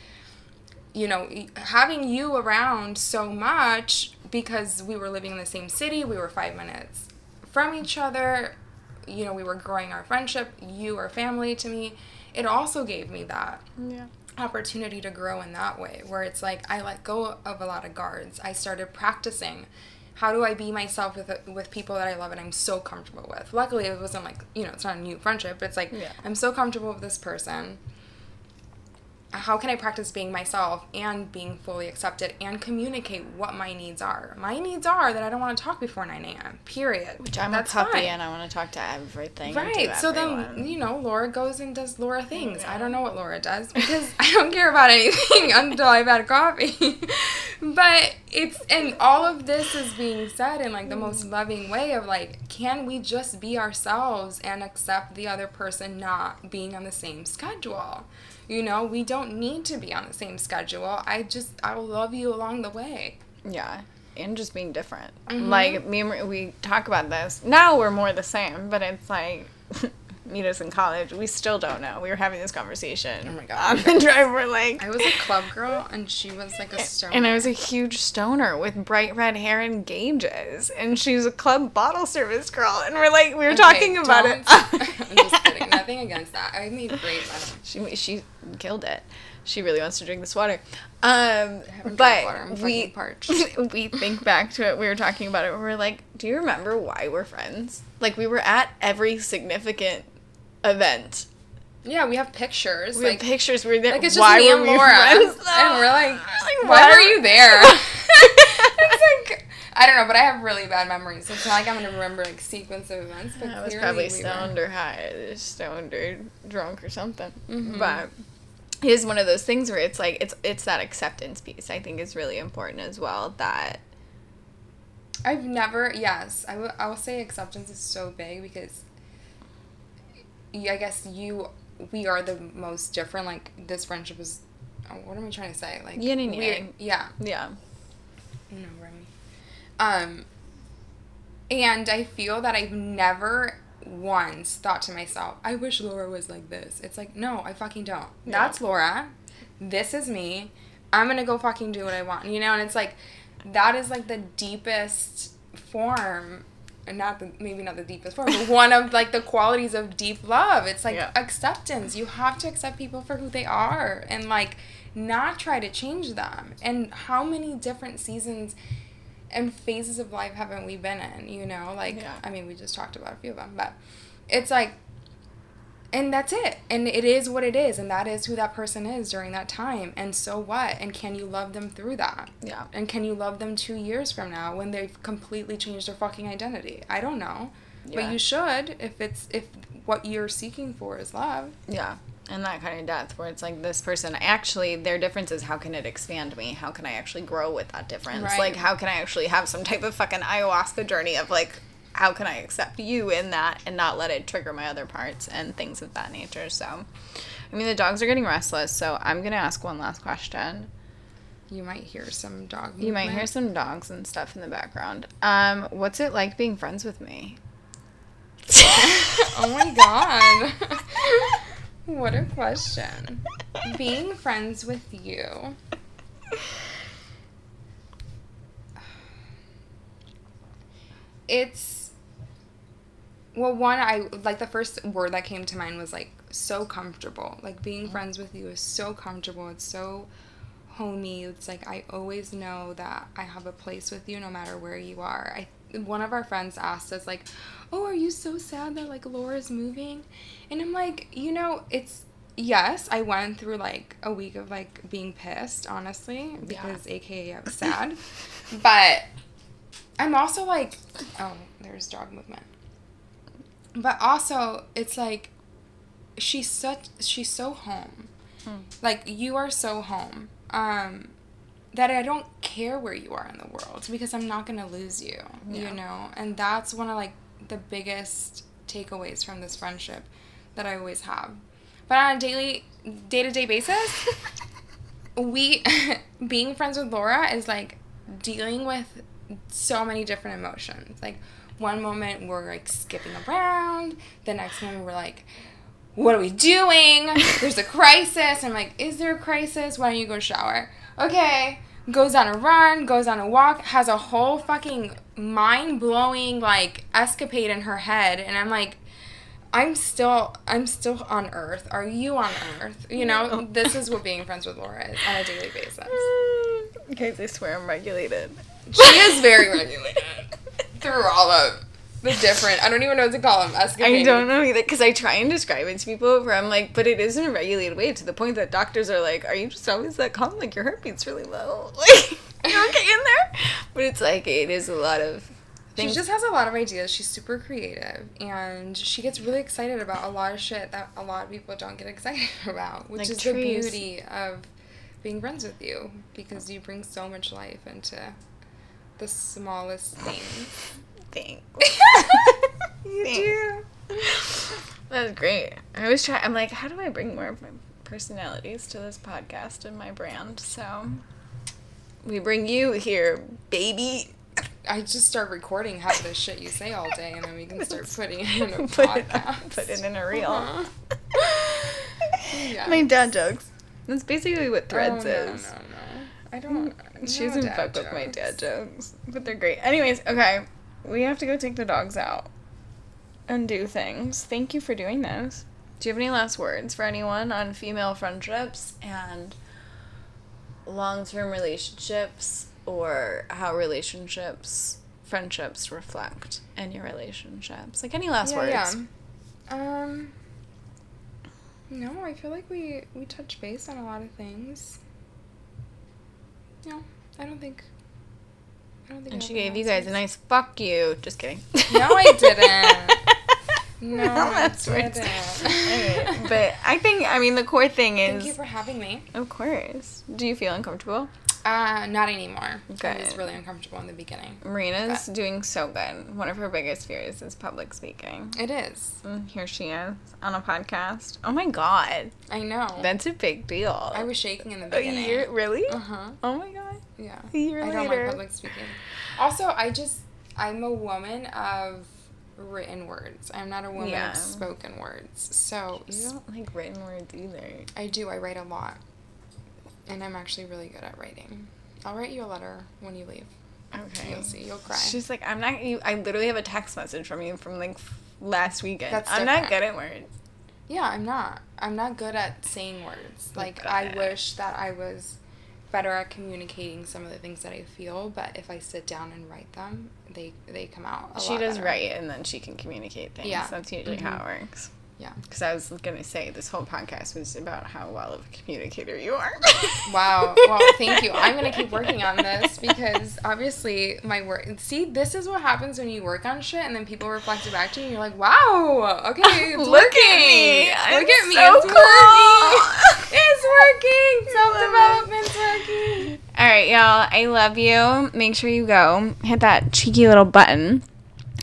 you know, having you around so much because we were living in the same city, we were five minutes from each other, you know, we were growing our friendship, you are family to me. It also gave me that. Yeah opportunity to grow in that way where it's like I let go of a lot of guards. I started practicing how do I be myself with with people that I love and I'm so comfortable with. Luckily, it wasn't like, you know, it's not a new friendship, but it's like yeah. I'm so comfortable with this person how can I practice being myself and being fully accepted and communicate what my needs are? My needs are that I don't want to talk before 9 a.m. Period. Which I'm That's a puppy fine. and I want to talk to everything. Right. So then, you know, Laura goes and does Laura things. Yeah. I don't know what Laura does because [LAUGHS] I don't care about anything [LAUGHS] until I've had coffee. [LAUGHS] but it's, and all of this is being said in like the most mm. loving way of like, can we just be ourselves and accept the other person not being on the same schedule? You know, we don't need to be on the same schedule. I just, I will love you along the way. Yeah. And just being different. Mm-hmm. Like, me and we talk about this. Now we're more the same, but it's like, [LAUGHS] meet us in college. We still don't know. We were having this conversation. Oh my god. On the drive, we're like I was a club girl and she was like a [LAUGHS] stoner. And I was a huge stoner with bright red hair and gauges. And she was a club bottle service girl. And we're like we were okay, talking about it. [LAUGHS] I'm just [LAUGHS] kidding. Nothing against that. I made great money. She she killed it. She really wants to drink this water. Um, but we we think back to it. We were talking about it. We were like, "Do you remember why we're friends? Like we were at every significant event. Yeah, we have pictures. We like, have pictures. We're there. Like it's just why me and Laura, friends, and we're like, like why were you there? [LAUGHS] it's like I don't know, but I have really bad memories. So it's not like I'm gonna remember like sequence of events. But I was probably we stoned were. or high, stoned or drunk or something. Mm-hmm. But it is one of those things where it's like it's it's that acceptance piece. I think is really important as well. That I've never yes I, w- I will say acceptance is so big because I guess you we are the most different. Like this friendship is. Oh, what am I trying to say? Like yin and yang. Yeah. Yeah. No, Remy. Um. And I feel that I've never once thought to myself, I wish Laura was like this. It's like, no, I fucking don't. Yeah. That's Laura. This is me. I'm gonna go fucking do what I want. You know, and it's like that is like the deepest form not the maybe not the deepest form, but one of like the qualities of deep love. It's like Yeah. acceptance. You have to accept people for who they are and like not try to change them. And how many different seasons and phases of life haven't we been in, you know? Like Yeah. I mean, we just talked about a few of them, but it's like and that's it. And it is what it is, and that is who that person is during that time. And so what? And can you love them through that? Yeah. And can you love them two years from now when they've completely changed their fucking identity? I don't know. Yeah. But you should if it's if what you're seeking for is love. Yeah. And that kind of depth where it's like this person actually their difference is how can it expand me? How can I actually grow with that difference? Right. Like how can I actually have some type of fucking ayahuasca journey of like how can I accept you in that and not let it trigger my other parts and things of that nature. So I mean the dogs are getting restless, so I'm gonna ask one last question. You might hear some dog. You might hear some dogs and stuff in the background. Um, what's it like being friends with me? [LAUGHS] oh my god. [LAUGHS] what a question. Being friends with you. [SIGHS] It's well one I like the first word that came to mind was like so comfortable. Like being mm. friends with you is so comfortable. It's so homey. It's like I always know that I have a place with you no matter where you are. I one of our friends asked us like, "Oh, are you so sad that like Laura's moving?" And I'm like, "You know, it's yes, I went through like a week of like being pissed, honestly, because aka I was [LAUGHS] sad. but I'm also like, oh, there's dog movement. But also, it's like she's such she's so home. Like you are so home. Um that I don't care where you are in the world because I'm not going to lose you, Yeah. you know? And that's one of like the biggest takeaways from this friendship that I always have. But on a daily day-to-day basis, [LAUGHS] we [LAUGHS] being friends with Laura is like dealing with so many different emotions. Like one moment we're like skipping around, the next moment we're like, what are we doing? There's a [LAUGHS] crisis. I'm like, is there a crisis? Why don't you go shower? Okay. Goes on a run, goes on a walk, has a whole fucking mind blowing like escapade in her head, and I'm like, I'm still I'm still on Earth. Are you on Earth? You know, this is what being friends with Laura is on a daily basis. [LAUGHS] Guys, I swear I'm regulated. She is very regulated [LAUGHS] through all of the different. I don't even know what to call them. I don't know either because I try and describe it to people where I'm like, but it is in a regulated way to the point that doctors are like, are you just always that calm? Like your heartbeat's really low. [LAUGHS] Like [LAUGHS] you're okay in there, but it's like it is a lot of She things. just has a lot of ideas. She's super creative, and she gets really excited about a lot of shit that a lot of people don't get excited [LAUGHS] about, which Like is trees. the beauty of being friends with you because you bring so much life into the smallest things. thing. [LAUGHS] [LAUGHS] You Thanks. That's great. I always try. I'm like, how do I bring more of my personalities to this podcast and my brand? So we bring you here, baby. I just start recording half the shit you say all day, and then we can [LAUGHS] start putting it in a Put it, podcast. put it in a reel. Uh-huh. Yes. My dad jokes. That's basically what Threads oh, no, is. No, no, I don't. She no doesn't fuck with my dad jokes, but they're great. Anyways, okay, we have to go take the dogs out and do things. Thank you for doing this. Do you have any last words for anyone on female friendships and long-term relationships, or how relationships, friendships reflect in your relationships? Like any last Yeah, words? yeah. Um. No, I feel like we we touch base on a lot of things. No, I don't think. I don't think. And I she gave you guys a nice fuck you. Just kidding. No, I didn't. [LAUGHS] No, I that's words. didn't. But I think I mean the core thing is. Thank you for having me. of course. Do you feel uncomfortable? Uh, not anymore. I was really uncomfortable in the beginning. Marina's doing so good. One of her biggest fears is public speaking. It is. And here she is on a podcast. Oh my god, I know. that's a big deal. I was shaking in the a beginning. year, really? Uh huh. Oh my god, Yeah. a year I don't later. like public speaking. Also, I just I'm a woman of written words. I'm not a woman Yeah. of spoken words. So You don't like written words either. I do. I write a lot, and I'm actually really good at writing. I'll write you a letter when you leave. Okay. You'll see. You'll cry. She's like, I'm not. You, I literally have a text message from you from like f- last weekend. That's I'm not good at words. Yeah, I'm not. I'm not good at saying words. Like I wish that I was better at communicating some of the things that I feel, but if I sit down and write them, they they come out. A She does better. write, and then she can communicate things. Yeah. That's usually how mm-hmm. it works. Yeah. Because I was gonna say this whole podcast was about how well of a communicator you are. [LAUGHS] Wow. Well, thank you. I'm gonna keep working on this because obviously my work. See, this is what happens when you work on shit, and then people reflect it back to you, and you're like, "Wow, okay, [LAUGHS] Look working. at me. I'm Look at me. so it's cool." working. [LAUGHS] It's working. Self development's working." All right, y'all. I love you. Make sure you go hit that cheeky little button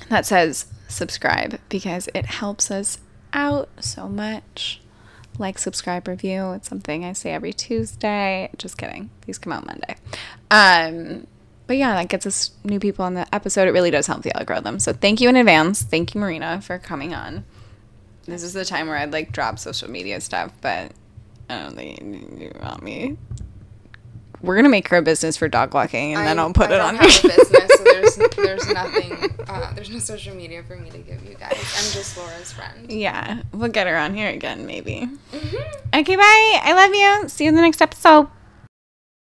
that says subscribe because it helps us out so much. Like, subscribe, review. It's something I say every Tuesday. Just kidding. These come out Monday. Um, but yeah, that gets us new people on the episode. It really does help the algorithm. So thank you in advance. Thank you, Marina, for coming on. This is the time where I'd like drop social media stuff, but I don't think you want me we're gonna make her a business for dog walking, and then I- I'll put I it don't on. have a business, so there's [LAUGHS] there's nothing. Uh, there's no social media for me to give you guys. I'm just Laura's friend. yeah, we'll get her on here again, maybe. Mhm. Okay, bye. I love you. See you in the next episode.